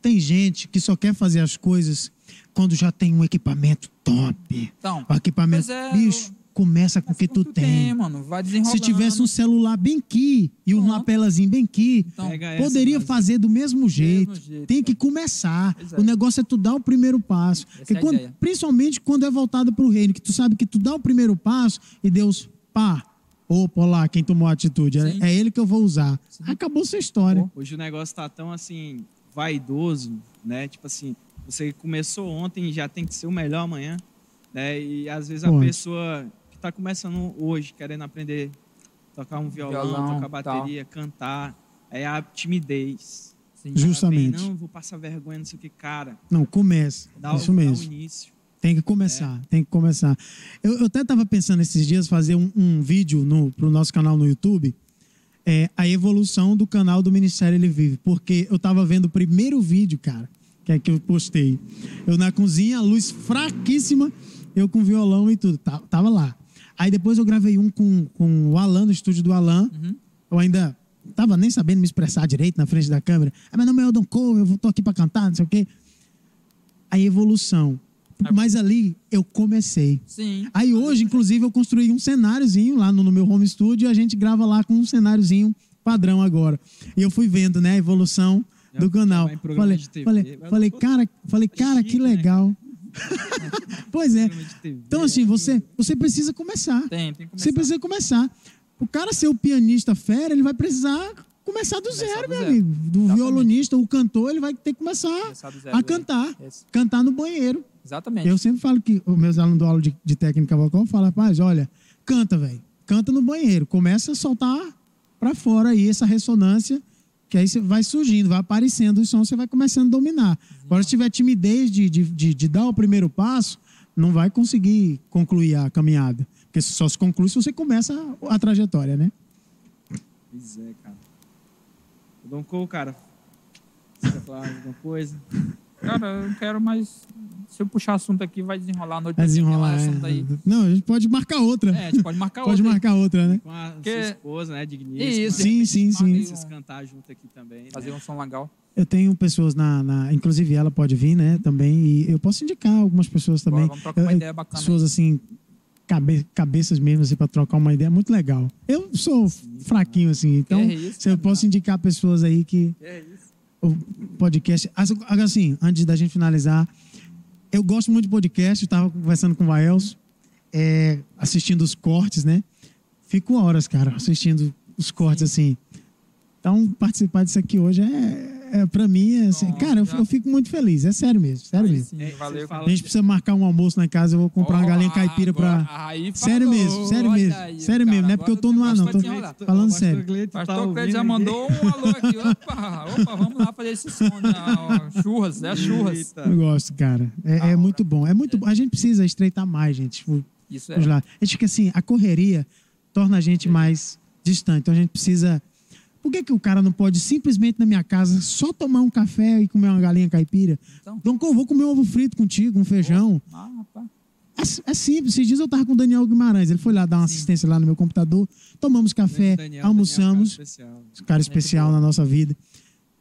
Tem gente que só quer fazer as coisas quando já tem um equipamento top. Então, O equipamento. É, Bicho, começa com o que tu tem. mano. Vai desenrolando. Se tivesse um celular bem aqui e um Pronto. lapelazinho bem aqui, Então, essa, poderia Brasil. fazer do mesmo jeito. jeito, Tem que começar. Pois é. O negócio é tu dar o primeiro passo. Essa Porque é quando- principalmente quando é voltado para o reino, que tu sabe que tu dá o primeiro passo e Deus, pá, opa lá, quem tomou a atitude, é, Sim. é ele que eu vou usar. Sim. Acabou sua história. Hoje o negócio tá tão assim, vaidoso, né? Tipo assim, você começou ontem e já tem que ser o melhor amanhã, né? E às vezes a pessoa que tá começando hoje, querendo aprender a tocar um violão, Violão, tocar bateria, cantar, é a timidez. Justamente. Vem, não, vou passar vergonha, não sei o que, cara. Não, começa. Dá, Isso o, dá o mesmo. início. Tem que começar, tem que começar. Eu, eu até estava pensando esses dias fazer um, um vídeo no, pro nosso canal no YouTube, é, a evolução do canal do Ministério Ele Vive, porque eu estava vendo o primeiro vídeo, cara, que é que eu postei. Eu na cozinha, a luz fraquíssima, eu com violão e tudo, tava lá. Aí depois eu gravei um com, com o Alan, no estúdio do Alan, Uhum. eu ainda tava nem sabendo me expressar direito na frente da câmera. Ah, meu nome é Eldon Cole, eu tô aqui para cantar, não sei o quê. A evolução. Mas ali eu comecei. Sim. Aí hoje, inclusive, eu construí um cenáriozinho lá no, no meu home studio e a gente grava lá com um cenáriozinho padrão agora. E eu fui vendo, né, a evolução do canal. Falei, TV, falei, falei, cara, falei, cara, que né? legal. <laughs> pois é. Então, assim, você, você precisa começar. Tem, tem que começar. Você precisa começar. O cara ser o pianista fera, ele vai precisar começar do Começar zero, do meu zero. amigo. Do Exatamente. violonista, o cantor, ele vai ter que começar Começar zero, a né? cantar. Esse. Cantar no banheiro. Exatamente. Eu sempre falo que os meus alunos do aula de, de técnica vocal falam, rapaz, olha, canta, velho. Canta no banheiro. Começa a soltar pra fora aí essa ressonância, que aí você vai surgindo, vai aparecendo os sons, você vai começando a dominar. Agora, se tiver timidez de, de, de, de dar o primeiro passo, não vai conseguir concluir a caminhada. Porque só se conclui se você começa a, a trajetória, né? Pois é, cara. O Don Cole, cara. Você quer falar alguma coisa? Cara, eu quero mais. Se eu puxar assunto aqui, vai desenrolar a noite Vai desenrolar. esse é. assunto aí. Não, a gente pode marcar outra. É, a gente pode marcar <laughs> pode outra aí. marcar outra, né? Com a Que- sua esposa, né? Digníssima. Isso, Sim, sim, sim. Vocês cantar junto aqui também. um- Fazer né? um som legal. Eu tenho pessoas na, na- Inclusive ela pode vir, né? Também. E eu posso indicar algumas pessoas também. Bora, vamos trocar uma Eu- ideia bacana. Pessoas assim, cabe- cabeças mesmo, assim, pra trocar uma ideia. Muito legal. Eu sou fraquinho, assim. Então, É isso, se eu posso indicar pessoas aí que. É isso. O podcast. As- Assim, antes da gente finalizar, eu gosto muito de podcast. Eu tava conversando com o Vaels, é, assistindo os cortes, né? Fico horas, cara, assistindo os cortes, assim. Então, participar disso aqui hoje é, é para mim, é, assim, Bom, cara, eu, já- eu fico muito feliz. É sério mesmo, sério mesmo. sim, valeu. A gente precisa marcar um almoço lá em casa, eu vou comprar uma Ó, galinha caipira agora- pra. aí Sério falou, mesmo, sério mesmo, aí, sério cara, mesmo, não é porque eu tô no ar, não, tô- Cleito- falando Pastor sério. Cleito tá Pastor Cleide já ouvindo mandou um alô aqui. <laughs> Opa, opa, vamos lá fazer esse som. Né? Churras, é churras. Eita. Eu gosto, cara. É, é muito bom. É muito bom. A gente precisa estreitar mais, gente. Tipo, Isso é. A gente fica assim, a correria torna a gente mais distante. Então a gente precisa. Por que, que o cara não pode simplesmente na minha casa só tomar um café e comer uma galinha caipira? Então. Então, eu vou comer um ovo frito contigo, um feijão. Ah, rapaz. É, é simples. Esses dias eu tava com o Daniel Guimarães. Ele foi lá dar uma assistência lá no meu computador. Tomamos café, Daniel, almoçamos. Daniel, é um cara especial. cara especial na nossa vida.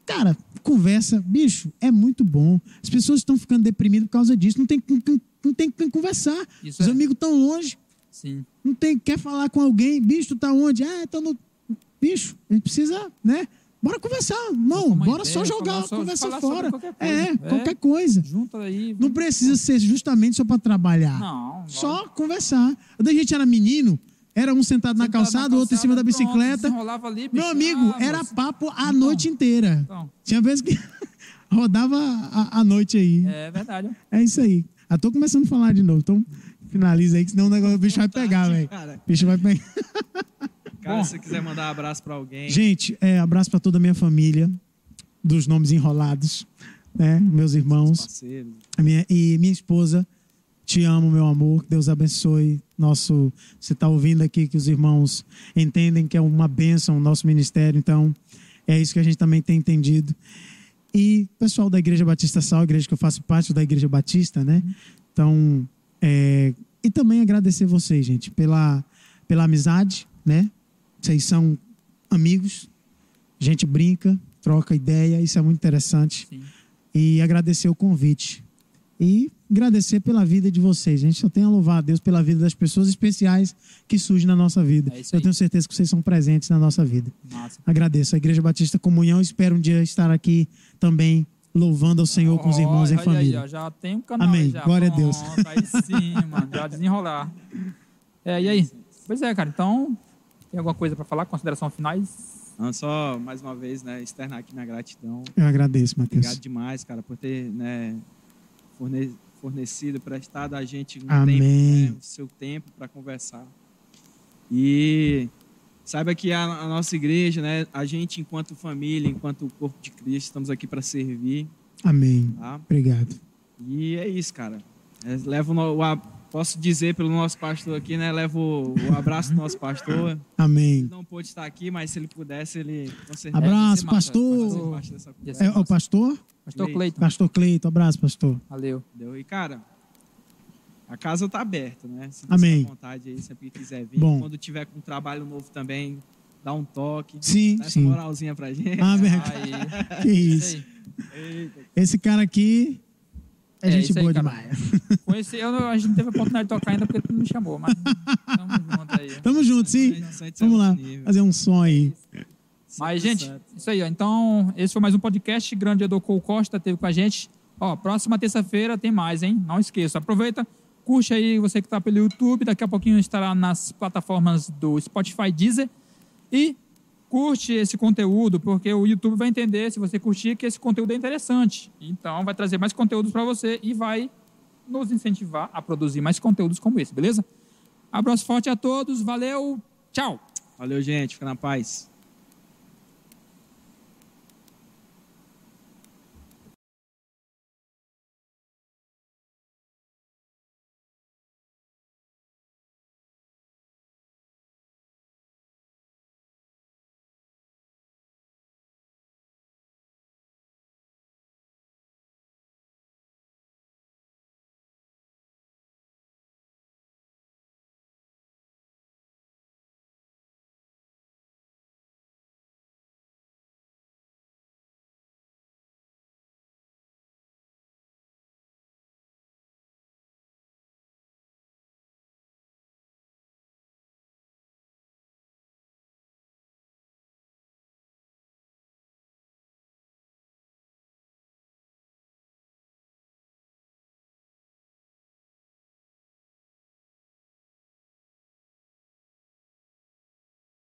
Cara, conversa, bicho, é muito bom. As pessoas estão ficando deprimidas por causa disso. Não tem, quem- não tem quem conversar. Isso Os é. amigos estão longe. Sim. Não tem, quer falar com alguém. Bicho, tu tá onde? Ah, tô no. Bicho, a gente precisa, né? Bora conversar. Não, bora ideia, só jogar só- conversa fora. qualquer coisa. É, É. qualquer coisa. Junta aí. Não precisa ser justamente só para trabalhar. Não, Só conversar. Quando a gente era menino, era um sentado na Sentado calçada, o outro em cima da calçada, pronto, bicicleta. desenrolava ali, bicho. Meu amigo, Ah, era papo a Então. noite inteira. Então, Tinha vezes que <laughs> rodava a, a noite aí. é verdade. É isso aí. Eu tô começando a falar de novo. Então, finaliza aí, que senão o negócio, o bicho vai pegar, velho. O bicho vai pegar. <laughs> cara Bom. se você quiser mandar um abraço pra alguém. Gente, é, abraço para toda a minha família, dos nomes enrolados, né? Meus irmãos. minha, e minha esposa, te amo, meu amor. Que Deus abençoe. Nosso, você está ouvindo aqui que os irmãos entendem que é uma bênção o nosso ministério. Então, é isso que a gente também tem entendido. E pessoal da Igreja Batista Sal, a igreja que eu faço parte da Igreja Batista, né? Então, é, e também agradecer vocês, gente, pela, pela amizade, né? Vocês são amigos, a gente brinca, troca ideia, isso é muito interessante Sim. e agradecer o convite. E agradecer pela vida de vocês. A gente só tem a louvar a Deus pela vida das pessoas especiais que surgem na nossa vida. É Eu tenho certeza que vocês são presentes na nossa vida. Massa. Agradeço a Igreja Batista Comunhão. Espero um dia estar aqui também louvando ao Senhor com os irmãos em Olha família. Aí, já tem um canal Amém. já. Glória a Deus. Pronto, Aí sim, mano. Já desenrolar. <laughs> É, e aí? Pois é, cara. Então, tem alguma coisa pra falar? Consideração finais? Não, só mais uma vez, né, externar aqui minha gratidão. Eu agradeço, Obrigado Matheus. demais, cara, por ter né, forne- fornecido, prestado a gente um Amém. tempo, né, o seu tempo para conversar. E saiba que a, a nossa igreja, né, a gente enquanto família, enquanto corpo de Cristo, estamos aqui para servir, Amém. tá? Obrigado. E é isso, cara. É, levo no- o, a- posso dizer pelo nosso pastor aqui, né? Levo o, abraço do nosso pastor. Ele Amém. não pôde estar aqui, mas se ele pudesse, ele com certeza Abraço, massa, pastor. ser É o pastor? Pastor Cleiton. Cleiton. Pastor Cleito. Abraço, pastor. Valeu. Entendeu? E, cara, a casa tá aberta, né? Se Amém. à vontade aí, sempre que quiser vir. Bom. Quando tiver com um trabalho novo também, dá um toque. Sim, Dá essa sim. moralzinha pra gente. Ah, que isso. Esse cara aqui é, É, gente aí, boa cara. demais. Conheci, eu, a gente não teve a oportunidade de tocar ainda porque tu não me chamou, mas tamo junto aí. <laughs> Tamo junto, sim. De Vamos lá, nível. fazer um som aí. Mas, gente, isso aí, ó. Então, esse foi mais um podcast. Grande Edu Cole Costa teve com a gente. Ó, próxima terça-feira tem mais, hein? Não esqueça. Aproveita, curte aí você que tá pelo YouTube. Daqui a pouquinho estará nas plataformas do Spotify Deezer. E curte esse conteúdo, porque o YouTube vai entender, se você curtir, que esse conteúdo é interessante. Então, vai trazer mais conteúdos para você e vai nos incentivar a produzir mais conteúdos como esse, beleza? Abraço forte a todos, valeu, tchau! Valeu, gente. Fica na paz.